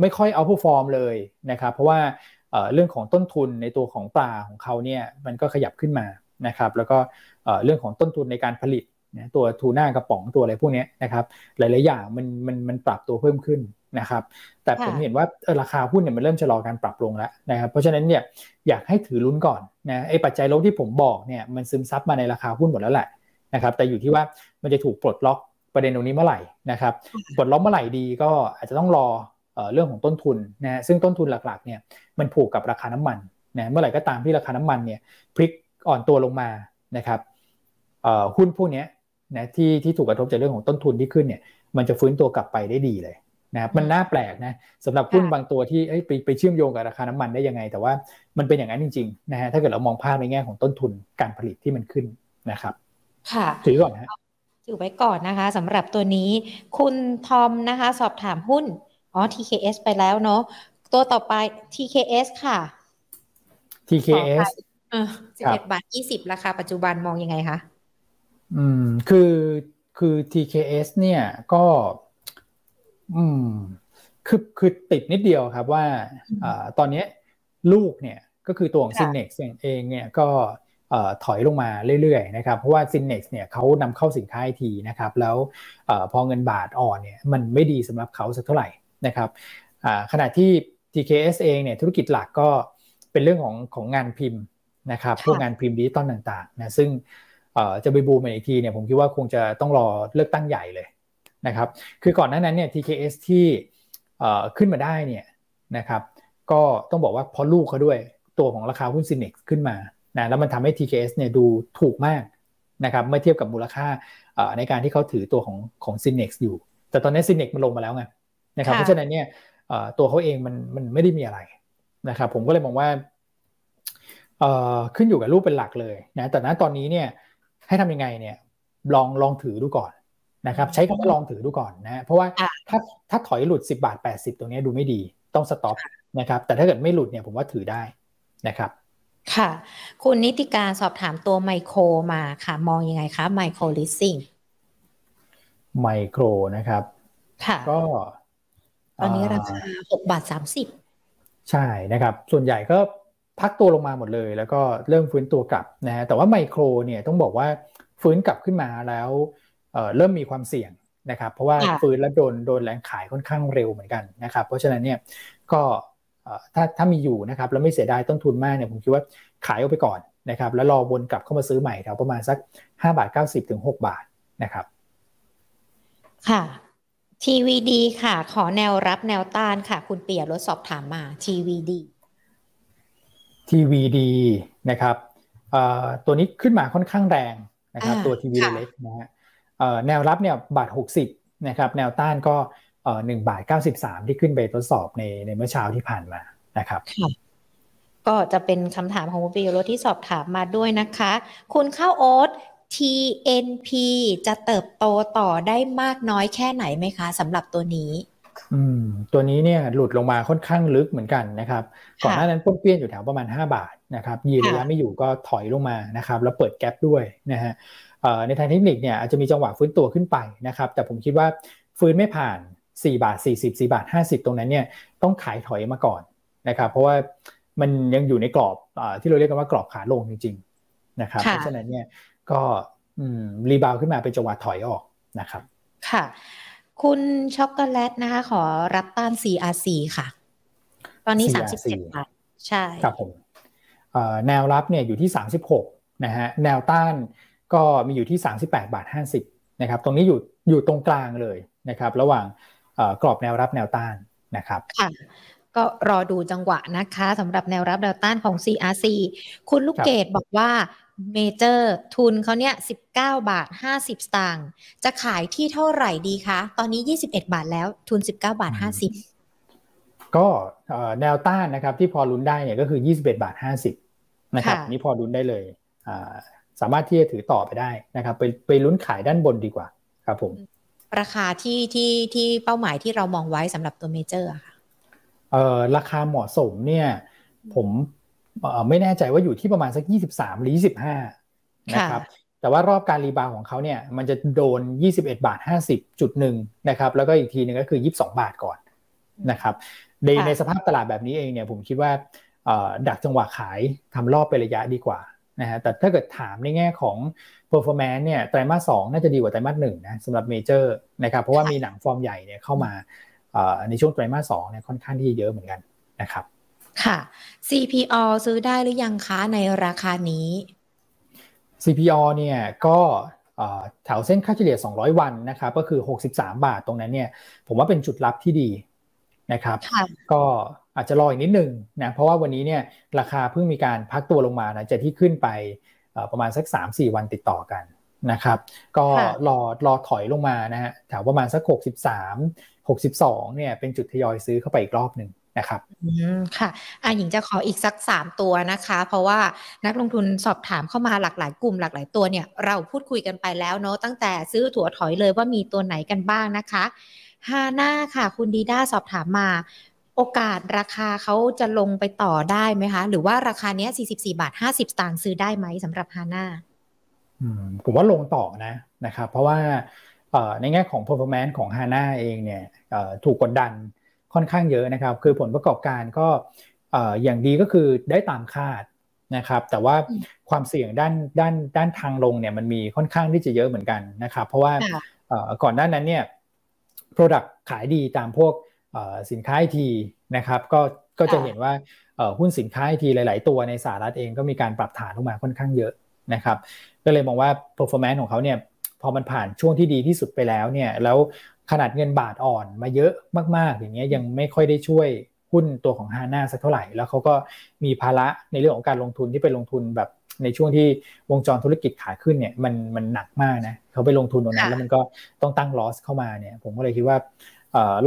ไม่ค่อยเอาผู้ฟอร์มเลยนะครับเพราะว่าเรื่องของต้นทุนในตัวของปลาของเขาเนี่ยมันก็ขยับขึ้นมานะครับแล้วก็เรื่องของต้นทุนในการผลิตตัวทูน่ากระป๋องตัวอะไรพวกนี้นะครับหลายๆอย่างมันมันมันปรับตัวเพิ่มขึ้น นะครับ แต่ผมเห็นว่าราคาหุ้นเนี่ยมันเริ่มชะลอการปรับลงแล้วนะครับ เพราะฉะนั้นเนี่ยอยากให้ถือลุ้นก่อนนะไอ้ปัจจัยลบที่ผมบอกเนี่ยมันซึมซับมาในราคาหุ้นหมดแล้วแหละนะครับ แต่อยู่ที่ว่ามันจะถูกปลดล็อกประเด็นตรงนี้เมื่อไหร่นะครับ ปลดล็อกเมื่อไหร่ดีก็อาจจะต้องรอเรื่องของต้นทุนนะซึ่งต้นทุนหลักๆเนี่ยมันผูกกับราคาน้ำมันนะเมื่อไหร่ก็ตามที่ราคาน้ำมันเนี่ยพลิกอ่อนตัวลงมานะครับหุ้นพวกนี้นะที่ที่ถูกกระทบจากเรื่องของต้นทุนที่ขึ้นเนี่ยมันจะฟื้นตัวกลับไปได้ดีเลย นะครับมันน่าแปลกนะสำหรับหุ้นบางตัวที่ไปไปเชื่อมโยงกับราคาน้ำมันได้ยังไง แต่ว่ามันเป็นอย่างนั้นจริงๆนะฮะถ้าเกิดเรามองภาพในแง่ของต้นทุนการผลิตที่มันขึ้นนะครับ ค่ะถือก่อนนะถือไว้ก่อนนะคะสำหรับตัวนี้ คุณทอมนะคะ สอบถามหุ้นอ๋อ TKS ไปแล้วเนาะตัวต่อไป TKS ค่ะ TKS เออสิบเอ็ดบาทยี่สิบราคาปัจจุบันมองยังไงคะ อืม คือ คือ TKS เนี่ย ก็ อืมคือคือติดนิดเดียวครับว่าอ่าตอนนี้ลูกเนี่ยก็คือตัวของซินเน็กเองเนี่ยก็ถอยลงมาเรื่อยๆนะครับเพราะว่า s น n e x เนี่ยเขานำเข้าสินค้าไอทีนะครับแล้วพอเงินบาทอ่อนเนี่ยมันไม่ดีสำหรับเขาสักเท่าไหร่นะครับขณะที่ TKS เองเนี่ยธุรกิจหลักก็เป็นเรื่องของของงานพิมพ์นะครับพวกงานพิมพ์ดิจิตอลต่างๆนะซึ่งจะไปบูมอีกทีเนี่ยผมคิดว่าคงจะต้องรอเลือกตั้งใหญ่เลย นะครับคือก่อนหน้านั้นเนี่ย TKS ที่ขึ้นมาได้เนี่ยนะครับก็ต้องบอกว่าเพราะลูกเขาด้วยตัวของราคาหุ้น Synnex ขึ้นมานะแล้วมันทำให้ TKS เนี่ยดูถูกมากนะครับเมื่อเทียบกับมูลค่าในการที่เขาถือตัวของของ Synnex อยู่ แต่ตอนนี้ Synnex มันลงมาแล้วไงนะครับเพราะฉะนั้นเนี่ยตัวเขาเองมันมันไม่ได้มีอะไรนะครับผมก็เลยมองว่าขึ้นอยู่กับรูปเป็นหลักเลยนะแต่ณตอนนี้เนี่ยให้ทำยังไงเนี่ยลองลองถือดูก่อน นะครับใช้คำว่าลองถือดูก่อนนะเพราะว่าถ้าถ้าถอยหลุด 10 บาท 80 ตรงนี้ดูไม่ดีต้องสต็อปนะครับแต่ถ้าเกิดไม่หลุดเนี่ยผมว่าถือได้นะครับค่ะ คุณนิติการสอบถามตัวไมโครมาค่ะ มองยังไงคะไมโครลิสซิ่งไมโครนะครับ ค่ะก็ตอนนี้ราคา6บาท30ใช่นะครับ ส่วนใหญ่ก็พักตัวลงมาหมดเลย แล้วก็เริ่มฟื้นตัวกลับนะฮะแต่ว่าไมโครเนี่ยต้องบอกว่าฟื้นกลับขึ้นมาแล้ว เริ่มมีความเสี่ยงนะครับ เพราะว่าฟื้นและโดนโดนแรงขายค่อนข้างเร็วเหมือนกันนะครับ เพราะฉะนั้นเนี่ยก็ถ้าถ้ามีอยู่นะครับแล้วไม่เสียดายต้นทุนมากเนี่ยผมคิดว่าขายออกไปก่อนนะครับ แล้วรอวนกลับเข้ามาซื้อใหม่แถวประมาณสัก5บาท90ถึง6บาทนะครับ ค่ะ TVD ค่ะ ขอแนวรับแนวต้านค่ะ คุณเปียรถสอบถามมา TVD TVD นะครับตัวนี้ขึ้นมาค่อนข้างแรงนะครับ ตัวทีวีเล็กนะฮะ แนวรับเนี่ยบาท 60นะครับแนวต้านก็หนึ่งบาท93ที่ขึ้นไปทดสอบในในเมื่อเช้าที่ผ่านมานะครับก็จะเป็นคำถามของคุณปิยรที่สอบถามมาด้วยนะคะ คุณข้าวโอ๊ต TNP จะเติบโตต่อได้มากน้อยแค่ไหนไหมคะสำหรับตัวนี้อืมตัวนี้เนี่ยหลุดลงมาค่อนข้างลึกเหมือนกันนะครับ ก่อนหน้านั้นป้นเปี้ยนอยู่แถวประมาณ 5 บาทนะครับยืนระยะไม่อยู่ก็ถอยลงมานะครับ แล้วเปิดแกลบด้วยนะฮะ ในทางเทคนิคเนี่ยอาจจะมีจังหวะฟื้นตัวขึ้นไปนะครับแต่ผมคิดว่าฟื้นไม่ผ่าน 4 บาท 40 4บาท 50 ตรงนั้นเนี่ยต้องขายถอยมาก่อนนะครับเพราะว่ามันยังอยู่ในกรอบอที่เราเรียกกันว่ากรอบขาลงจริงๆนะครับเพราะฉะนั้นเนี่ยก็รีบาวขึ้นมาเป็นจังหวะถอยออกนะครับค่ะ คุณช็อกโกแลตนะคะ ขอรับต้าน CRC ค่ะ ตอนนี้ 37 บาท ใช่ ครับผมแนวรับเนี่ยอยู่ที่ 36 นะฮะ แนวต้าน ก็มีอยู่ที่ 38 บาท 50นะครับตรงนี้อยู่อยู่ตรงกลางเลยนะครับระหว่างกรอบแนวรับแนวต้านนะครับค่ะก็รอดูจังหวะนะคะสำหรับแนวรับแนวต้านของ CRC คุณลูกเกดบอกว่าเมเจอร์ทุนเขาเนี่ย 19 บาท 50 สตางค์จะขายที่เท่าไหร่ดีคะ ตอนนี้ 21 บาทแล้วทุน 19 บาท 50 ก็แนวต้านนะครับที่พอลุ้นได้เนี่ยก็คือ 21 บาท 50 นะครับนี่พอลุ้นได้เลย สามารถที่จะถือต่อไปได้นะครับ ไปไปลุ้นขายด้านบนดีกว่าครับผม ราคาที่ที่ที่เป้าหมายที่เรามองไว้สำหรับตัวเมเจอร์ค่ะเอ่อราคาเหมาะสมเนี่ย ผมไม่แน่ใจว่าอยู่ที่ประมาณสัก 23 หรือ 25 นะครับ แต่ว่ารอบการ rebound ของเขาเนี่ยมันจะโดน 21 บาท 50จุดหนึ่งนะครับ แล้วก็อีกทีนึงก็คือ 22 บาทก่อนนะครับ ในในสภาพตลาดแบบนี้เองเนี่ยผมคิดว่าดักจังหวะขายทำรอบไประยะดีกว่า นะฮะแต่ถ้าเกิดถามในแง่ของ performance เนี่ยไตรมาสสน่าจะดีกว่าไตรมาสหนึ่งนะสำหรับเมเจอร์นะครับเพราะว่ามีหนังฟอร์มใหญ่เนี่ยเข้ามาในช่วงไตรมาสสองเนี่ยค่อนข้างที่เยอะเหมือนกันนะครับค่ะ CPO ซื้อได้หรือยังคะในราคานี้ CPO เนี่ยก็แถวเส้นค่าเฉลี่ย 200 วันนะครับก็คือ 63 บาทตรงนั้นเนี่ยผมว่าเป็นจุดรับที่ดีนะครับ ก็ อาจจะรออีกนิดนึงนะเพราะว่าวันนี้เนี่ยราคาเพิ่งมีการพักตัวลงมานะจะที่ขึ้นไปประมาณสัก 3-4 วันติดต่อกันนะครับก็รอรอถอยลงมานะฮะแถวประมาณสัก 63 62เนี่ยเป็นจุดทยอยซื้อเข้าไปอีกรอบหนึ่งนะครับอืมค่ะอ่าหญิงจะขออีกสักสามตัวนะคะ เพราะว่านักลงทุนสอบถามเข้ามาหลากหลายกลุ่มหลากหลายตัวเนี่ยเราพูดคุยกันไปแล้วเนาะตั้งแต่ซื้อถั่วถอยเลยว่ามีตัวไหนกันบ้างนะคะฮาน่าค่ะ คุณดีด้าสอบถามมา โอกาสราคาเขาจะลงไปต่อได้ไหมคะ หรือว่าราคาเนี้ย 44 บาท 50 สตางค์ซื้อได้ไหมสำหรับฮาน่าผมว่าลงต่อนะนะครับเพราะว่าในแง่ของ performance ของฮาน่าเองเนี่ยถูกกดดันค่อนข้างเยอะนะครับ คือผลประกอบการก็อย่างดีก็คือได้ตามคาดนะครับ แต่ว่าความเสี่ยงด้านด้านด้านทางลงเนี่ยมันมีค่อนข้างที่จะเยอะเหมือนกันนะครับ เพราะว่าก่อนหน้านั้นเนี่ย Product ขายดีตามพวก สินค้าไอทีนะครับก็ก็จะเห็นว่าหุ้นสินค้าไอทีหลาย ๆ ตัวในสหรัฐเองก็มีการปรับฐานลงมาค่อนข้างเยอะนะครับ ก็เลยมองว่า performance ของเขาเนี่ยพอมันผ่านช่วงที่ดีที่สุดไปแล้วเนี่ยแล้วขนาดเงินบาทอ่อนมาเยอะมาก ๆ อย่างเงี้ยยังไม่ค่อยได้ช่วยหุ้นตัวของฮาน่าสักเท่าไหร่ แล้วเขาก็มีภาระในเรื่องของการลงทุนที่ไปลงทุนแบบในช่วงที่วงจรธุรกิจขาขึ้นเนี่ยมันมันหนักมากนะเขาไปลงทุนตรงนั้นแล้วมันก็ต้องตั้งลอสเข้ามาเนี่ยผมก็เลยคิดว่า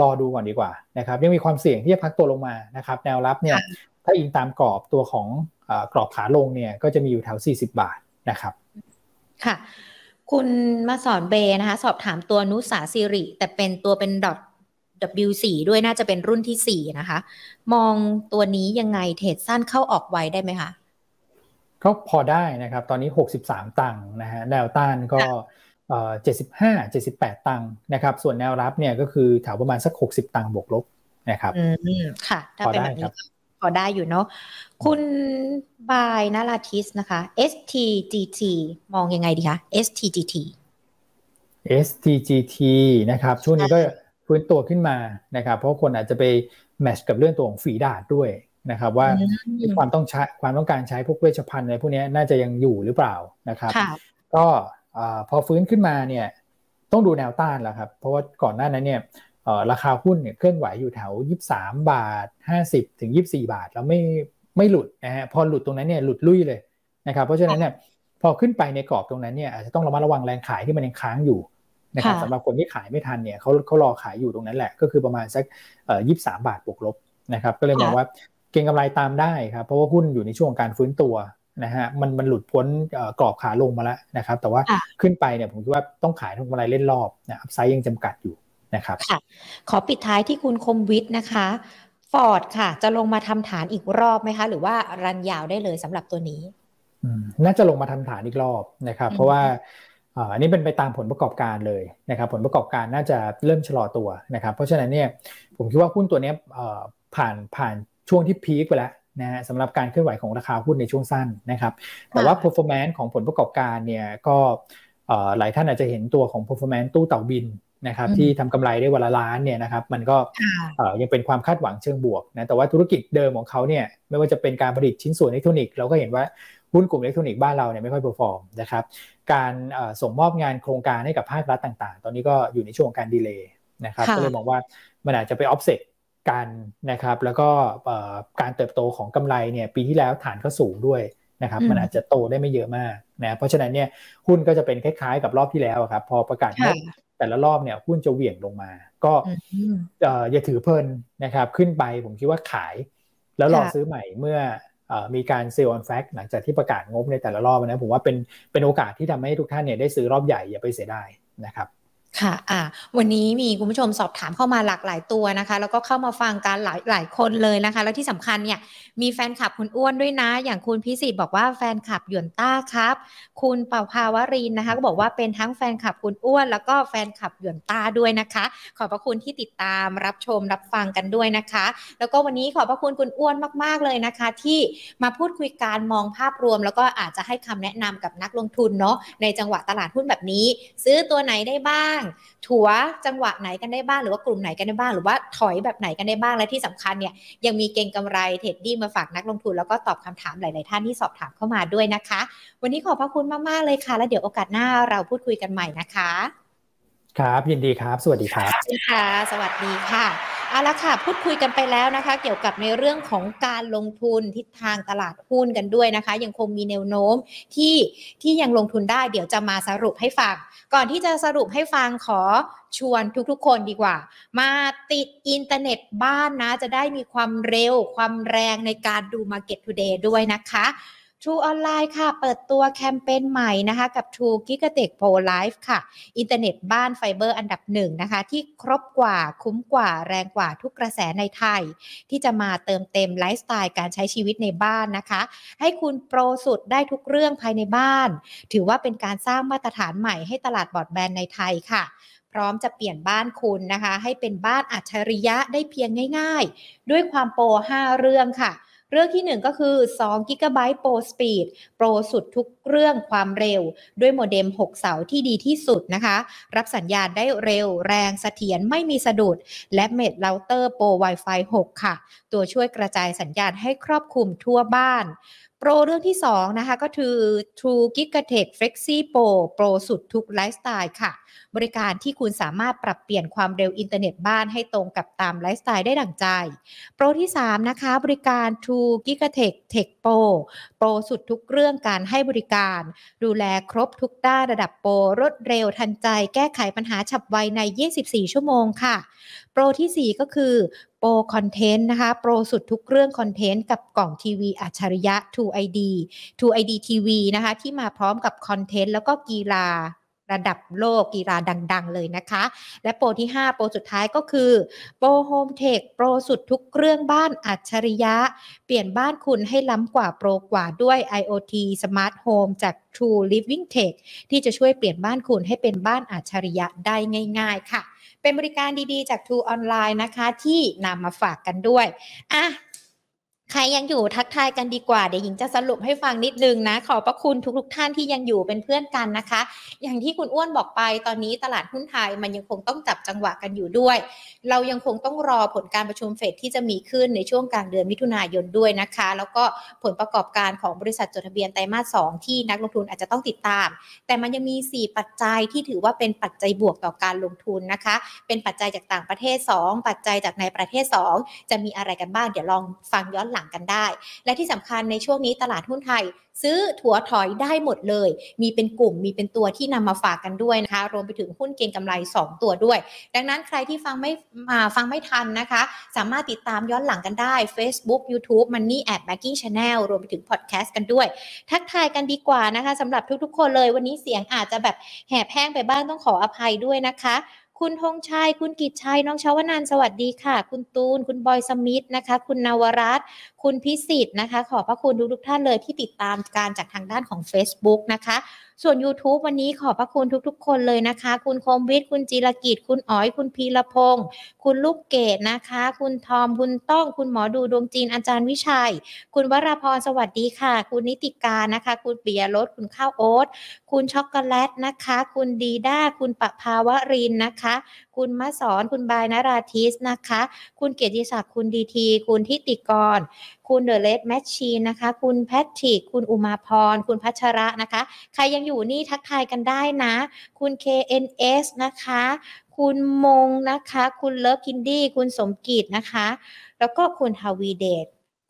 รอดูก่อนดีกว่านะครับยังมีความเสี่ยงที่จะพักตัวลงมานะครับแนวรับเนี่ยถ้าอิงตามกรอบตัวของกรอบขาลงเนี่ยก็จะมีอยู่แถว 40 บาทนะครับค่ะ คุณมาสอนเบนะคะ สอบถามตัวนุสาซิริ แต่เป็นตัวเป็นดอท W4 ด้วยน่าจะเป็นรุ่นที่ 4 นะคะ มองตัวนี้ยังไงเทรดสั้นเข้าออกไวได้ไหมคะก็พอได้นะครับ ตอนนี้ 63 ตังค์นะฮะแนวต้านก็ เจ็ดสิบห้าเจ็ดสิบแปดตังค์นะครับ ส่วนแนวรับเนี่ยก็คือแถวประมาณสัก 60 ตังค์บวกลบนะครับอืมค่ะ ถ้าเป็นแบบนี้พอได้อยู่เนาะคุณบายนาราทิสนะคะ STGT มองยังไงดีคะ STGT STGT นะครับ ช่วงนี้ก็ฟื้นตัวขึ้นมานะครับ เพราะคนอาจจะไปแมชกับเรื่องตัวของฝีดาดด้วยนะครับว่าความต้องใช้ความต้องการใช้พวกเวชภัณฑ์อะไรพวกนี้น่าจะยังอยู่หรือเปล่านะครับ ก็ พอฟื้นขึ้นมาเนี่ยต้องดูแนวต้านแล้วครับ เพราะว่าก่อนหน้านั้นเนี่ยราคาหุ้นเนี่ยเคลื่อนไหวอยู่แถว 23 บาท 50 ถึง 24 บาท แล้วไม่ไม่หลุดนะฮะพอหลุดตรงนั้นเนี่ยหลุดลุยเลยนะครับเพราะฉะนั้นเนี่ยพอขึ้นไปในกรอบตรงนั้นเนี่ยอาจจะต้องระมัดระวังแรงขายที่มันยังค้างอยู่นะครับสำหรับคนที่ขายไม่ทันเนี่ยเขาเขารอขายอยู่ตรงนั้นแหละ ก็คือประมาณสักเอ่อยี่สามบาทบวกลบนะครับก็เลยมองว่าเก็งกำไรตามได้ครับเพราะว่าหุ้นอยู่ในช่วงการฟื้นตัว นะฮะมันมันหลุดพ้นกรอบขาลงมาแล้วนะครับ แต่ว่าขึ้นไปเนี่ยผมคิดว่าต้องขายทุกกำไรเล่นรอบนะอัพไซด์ยังจำกัดอยู่นะครับค่ะขอปิดท้ายที่คุณคมวิทย์นะคะฟอร์ดค่ะ จะลงมาทำฐานอีกรอบไหมคะ หรือว่ารันยาวได้เลยสำหรับตัวนี้น่าจะลงมาทำฐานอีกรอบนะครับ เพราะว่าอันนี้เป็นไปตามผลประกอบการเลยนะครับ ผลประกอบการน่าจะเริ่มชะลอตัวนะครับ เพราะฉะนั้นเนี่ยผมคิดว่าหุ้นตัวนี้ผ่านผ่านช่วงที่พีคไปแล้ว นะฮะสำหรับการเคลื่อนไหวของราคาหุ้นในช่วงสั้นนะครับ แต่ว่า performance ของผลประกอบการเนี่ยก็หลายท่านอาจจะเห็นตัวของ performance ตู้เต่าบินนะครับที่ทำกำไรได้วันละล้านเนี่ยนะครับมันก็ยังเป็นความคาดหวังเชิงบวกนะแต่ว่าธุรกิจเดิมของเขาเนี่ยไม่ว่าจะเป็นการผลิตชิ้นส่วนอิเล็กทรอนิกส์เราก็เห็นว่าหุ้นกลุ่มอิเล็กทรอนิกส์บ้านเราเนี่ยไม่ค่อย perform นะครับการส่งมอบงานโครงการให้กับภาครัฐต่างๆ ตอนนี้ก็อยู่ในช่วงการ delay นะครับก็เลยมองว่ามันอาจจะไปออฟเซ็ต กันนะครับ แล้วก็การเติบโตของกำไรเนี่ยปีที่แล้วฐานก็สูงด้วยนะครับมันอาจจะโตได้ไม่เยอะมากนะเพราะฉะนั้นเนี่ยหุ้นก็จะเป็นคล้ายๆ กับรอบที่แล้วครับพอประกาศแต่ละรอบเนี่ยหุ้นจะเหวี่ยงลงมา ก็อย่าถือเพลินนะครับขึ้นไปผมคิดว่าขาย แล้วรอซื้อใหม่เมื่อมีการ sell on fact หลังจากที่ประกาศงบในแต่ละรอบนะผมว่าเป็นเป็นโอกาสที่ทำให้ทุกท่านเนี่ยได้ซื้อรอบใหญ่อย่าไปเสียดายนะครับ ค่ะ อ่า วันนี้มีคุณผู้ชมสอบถามเข้ามาหลากหลายตัวนะคะ แล้วก็เข้ามาฟังกันหลายหลายคนเลยนะคะ แล้วที่สำคัญเนี่ย มีแฟนคลับคุณอ้วนด้วยนะ อย่างคุณพิสิทธิ์บอกว่าแฟนคลับหยวนต้าครับ คุณเป่าภาวรินนะคะ ก็บอกว่าเป็นทั้งแฟนคลับคุณอ้วน แล้วก็แฟนคลับหยวนต้าด้วยนะคะ ขอบพระคุณที่ติดตามรับชมรับฟังกันด้วยนะคะ แล้วก็วันนี้ขอบพระคุณคุณอ้วนมาก ๆเลยนะคะ ที่มาพูดคุยการมองภาพรวม แล้วก็อาจจะให้คำแนะนำกับนักลงทุนเนาะ ในจังหวะตลาดหุ้นแบบนี้ ซื้อตัวไหนได้บ้างถัวจังหวะไหนกันได้บ้างหรือว่ากลุ่มไหนกันได้บ้าง หรือว่าถอยแบบไหนกันได้บ้างและที่สำคัญเนี่ยยังมีเก่งกำไรเทรดดี้มาฝากนักลงทุนแล้วก็ตอบคำถามหลาย ๆ ท่านที่สอบถามเข้ามาด้วยนะคะ วันนี้ขอบพระคุณมาก ๆ เลยค่ะ แล้วเดี๋ยวโอกาสหน้าเราพูดคุยกันใหม่นะคะ ครับ ยินดีครับ สวัสดีครับค่ะ สวัสดีค่ะเอาละค่ะ พูดคุยกันไปแล้วนะคะ เกี่ยวกับในเรื่องของการลงทุนทิศทางตลาดหุ้นกันด้วยนะคะ ยังคงมีแนวโน้มที่ที่ยังลงทุนได้เดี๋ยวจะมาสรุปให้ฟัง ก่อนที่จะสรุปให้ฟังขอชวนทุกๆคนดีกว่า มาติดอินเทอร์เน็ตบ้านนะ จะได้มีความเร็วความแรงในการดู Market Today ด้วยนะคะ True Online ค่ะ เปิดตัวแคมเปญใหม่นะคะ กับ True Gigatech Pro Life ค่ะ อินเทอร์เน็ตบ้านไฟเบอร์อันดับหนึ่งนะคะ ที่ครบกว่าคุ้มกว่าแรงกว่าทุกกระแสในไทย ที่จะมาเติมเต็มไลฟ์สไตล์การใช้ชีวิตในบ้านนะคะ ให้คุณโปรสุดได้ทุกเรื่องภายในบ้าน ถือว่าเป็นการสร้างมาตรฐานใหม่ให้ตลาดบรอดแบนด์ในไทยค่ะพร้อมจะเปลี่ยนบ้านคุณนะคะ ให้เป็นบ้านอัจฉริยะได้เพียงง่าย ๆ ด้วยความโปร 5 เรื่องค่ะ เรื่องที่ 1 ก็คือ2 g b Pro Speed โปรสุดทุกเรื่องความเร็ว ด้วยโมเด็ม 6 เสาที่ดีที่สุดนะคะ รับสัญญาณได้เร็วแรงเสถียรไม่มีสะดุด และ Mesh Router Pro Wi-Fi 6 ค่ะ ตัวช่วยกระจายสัญญาณให้ครอบคลุมทั่วบ้าน โปรเรื่องที่ 2 นะคะ ก็คือ True Gigatech Flexi Pro โปรสุดทุกไลฟ์สไตล์ค่ะ บริการที่คุณสามารถปรับเปลี่ยนความเร็วอินเทอร์เน็ตบ้านให้ตรงกับตามไลฟ์สไตล์ได้ดั่งใจ โปรที่ 3 นะคะ บริการ True Gigatech Tech Pro โปรสุดทุกเรื่องการให้บริการ ดูแลครบทุกด้านระดับโปรรวดเร็วทันใจ แก้ไขปัญหาฉับไวใน 24 ชั่วโมงค่ะ โปรที่ 4 ก็คือโปรคอนเทนต์นะคะ โปรสุดทุกเรื่องคอนเทนต์กับกล่องทีวีอัจฉริยะ True ID True ID TV นะคะ ที่มาพร้อมกับคอนเทนต์แล้วก็กีฬาระดับโลกกีฬาดัง ๆ เลยนะคะ และโปรที่ 5 โปรสุดท้ายก็คือ โปรโฮมเทคโปรสุดทุกเรื่องบ้านอัจฉริยะ เปลี่ยนบ้านคุณให้ล้ำกว่าโปรกว่าด้วย IoT Smart Home จาก True Living Tech ที่จะช่วยเปลี่ยนบ้านคุณให้เป็นบ้านอัจฉริยะได้ง่าย ๆ ค่ะ เป็นบริการดีๆ จาก True Online นะคะ ที่นำมาฝากกันด้วยอะ ใครยังอยู่ทักทายกันดีกว่า เดี๋ยวหญิงจะสรุปให้ฟังนิดนึงนะ ขอบพระคุณทุกๆทท่านที่ยังอยู่เป็นเพื่อนกันนะคะ อย่างที่คุณอ้วนบอกไปตอนนี้ตลาดหุ้นไทยมันยังคงต้องจับจังหวะกันอยู่ด้วย เรายังคงต้องรอผลการประชุมเฟดที่จะมีขึ้นในช่วงกลางเดือนมิถุนายนด้วยนะคะ แล้วก็ผลประกอบการของบริษัทจดทะเบียนไตรมาสสที่นักลงทุนอาจจะต้องติดตาม แต่มันยังมี 4 ปัจจัยที่ถือว่าเป็นปัจจัยบวกต่อการลงทุนนะคะ เป็นปัจจัยจากต่างประเทศ 2 ปัจจัยจากในประเทศ 2 จะมีอะไรกันบ้างเดี๋ยวลองฟังย้อนหลังลังกันได้ และที่สำคัญในช่วงนี้ตลาดหุ้นไทย ซื้อถัวถอยได้หมดเลย มีเป็นกลุ่มมีเป็นตัวที่นำมาฝากกันด้วยนะคะ รวมไปถึงหุ้นเก็งกำไร 2 ตัวด้วย ดังนั้นใครที่ฟังไม่มาฟังไม่ทันนะคะ สามารถติดตามย้อนหลังกันได้ Facebook YouTube Money at Banking Channel รวมไปถึงพอดแคสต์กันด้วย ทักทายกันดีกว่านะคะสำหรับทุกๆ คนเลย วันนี้เสียงอาจจะแบบแหบแห้งไปบ้างต้องขออภัยด้วยนะคะคุณธงชัย คุณกิจชัย น้องชาวนันสวัสดีค่ะ คุณตูน คุณบอยสมิธนะคะ คุณนวรัตน์ คุณพิสิทธิ์นะคะ ขอบพระคุณทุกๆท่านเลยที่ติดตามการจากทางด้านของ Facebook นะคะ ส่วน YouTube วันนี้ขอบพระคุณทุกๆ คนเลยนะคะ คุณคมวิทย์คุณจิรกิจ คุณอ๋อย คุณพีรพงศ์คุณลูกเกดนะคะ คุณทอม คุณต้อง คุณหมอดูดวงจีนอาจารย์วิชัย คุณวราพรสวัสดีค่ะ คุณนิติการนะคะ คุณเปิยรสคุณข้าวโอ๊ตคุณช็อกโกแลตนะคะ คุณดีด้า คุณปภาวรินนะคะ คุณมะสอนคุณบายนาราทิสนะคะ คุณเกียรติศักดิ์คุณดีที คุณทิติกรคุณเดอะเลดแมชชีนนะคะ คุณแพทริกคุณอุมาพร คุณพัชระนะคะ ใครยังอยู่นี่ทักทายกันได้นะ คุณ KNS นะคะ คุณมงนะคะ คุณเลิฟคินดี้ คุณสมกิจนะคะ แล้วก็คุณทวีเดช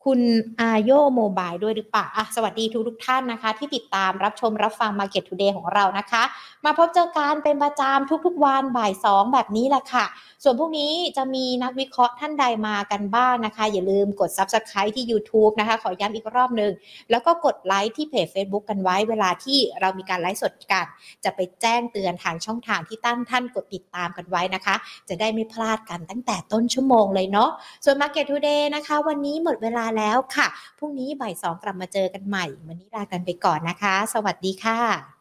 คุณอาโยโมบายด้วยหรือเปล่าอะสวัสดีทุกทุกท่านนะคะ ที่ติดตามรับชมรับฟัง Market Today ของเรานะคะ มาพบเจอกันเป็นประจำทุกๆวันบ่ายสองแบบนี้แหละค่ะ ส่วนพวกนี้จะมีนักวิเคราะห์ท่านใดมากันบ้างนะคะ อย่าลืมกด Subscribe ที่ YouTube นะคะ ขอย้ำอีกรอบหนึ่งแล้วก็กดไลค์ที่เพจ Facebook กันไว้เวลาที่เรามีการไลฟ์สดกัน จะไปแจ้งเตือนทางช่องทางที่ตั้งท่านกดติดตามกันไว้นะคะ จะได้ไม่พลาดกันตั้งแต่ต้นชั่วโมงเลยเนาะส่วน Market Today นะคะ วันนี้หมดเวลาแล้วค่ะ พรุ่งนี้บ่ายสองกลับมาเจอกันใหม่ วันนี้ลากันไปก่อนนะคะ สวัสดีค่ะ